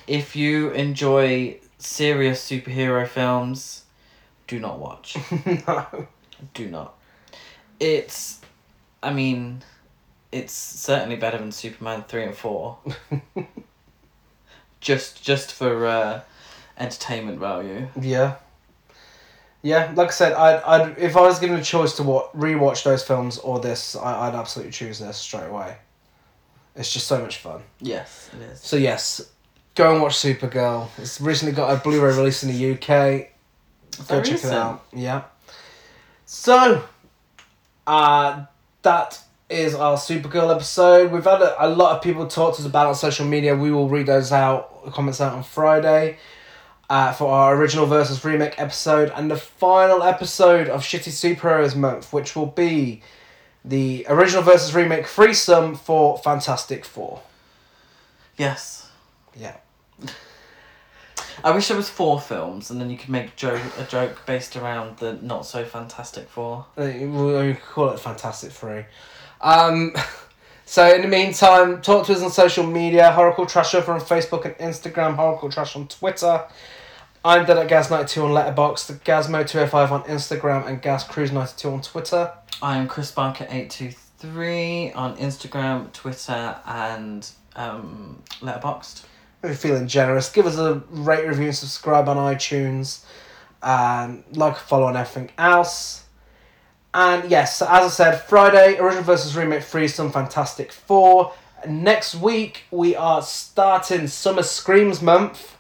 if you enjoy serious superhero films, do not watch. no. Do not. It's I mean it's certainly better than Superman 3 and 4. just just for uh, entertainment value. Yeah. Yeah, like I said, I'd, I'd if I was given a choice to what rewatch those films or this, I, I'd absolutely choose this straight away. It's just so much fun. Yes, it is. So yes, go and watch Supergirl. It's recently got a Blu-ray release in the UK. Go check it out. Yeah. So, uh, that is our Supergirl episode. We've had a, a lot of people talk to us about it on social media. We will read those out, comments out on Friday. Uh, for our original versus remake episode and the final episode of Shitty Superheroes Month, which will be the original versus remake threesome for Fantastic Four. Yes. Yeah. I wish there was four films and then you could make joke a joke based around the not so fantastic four. Uh, We we call it Fantastic Three. Um, so in the meantime, talk to us on social media. Horacle Trash over on Facebook and Instagram. Horacle Trash on Twitter. I'm dead at Gaz92 on Letterboxd, Gazmo205 on Instagram, and GazCruise92 on Twitter. I am Chris Barker eight two three on Instagram, Twitter, and um, Letterboxd. If you're feeling generous, give us a rate, review, and subscribe on iTunes. And like, follow on everything else. And yes, so as I said, Friday, original versus remake some Fantastic Four. Next week, we are starting Summer Screams month.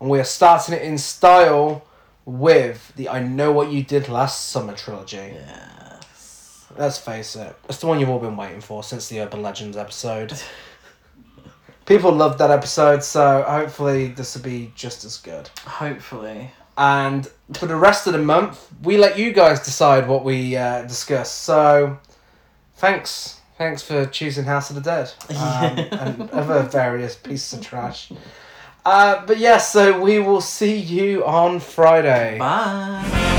And we are starting it in style with the I Know What You Did Last Summer trilogy. Yes. Let's face it, it's the one you've all been waiting for since the Urban Legends episode. People loved that episode, so hopefully this will be just as good. Hopefully. And for the rest of the month, we let you guys decide what we uh, discuss. So, thanks. Thanks for choosing House of the Dead um, and other various pieces of trash. Uh, but yes, so we will see you on Friday. Bye.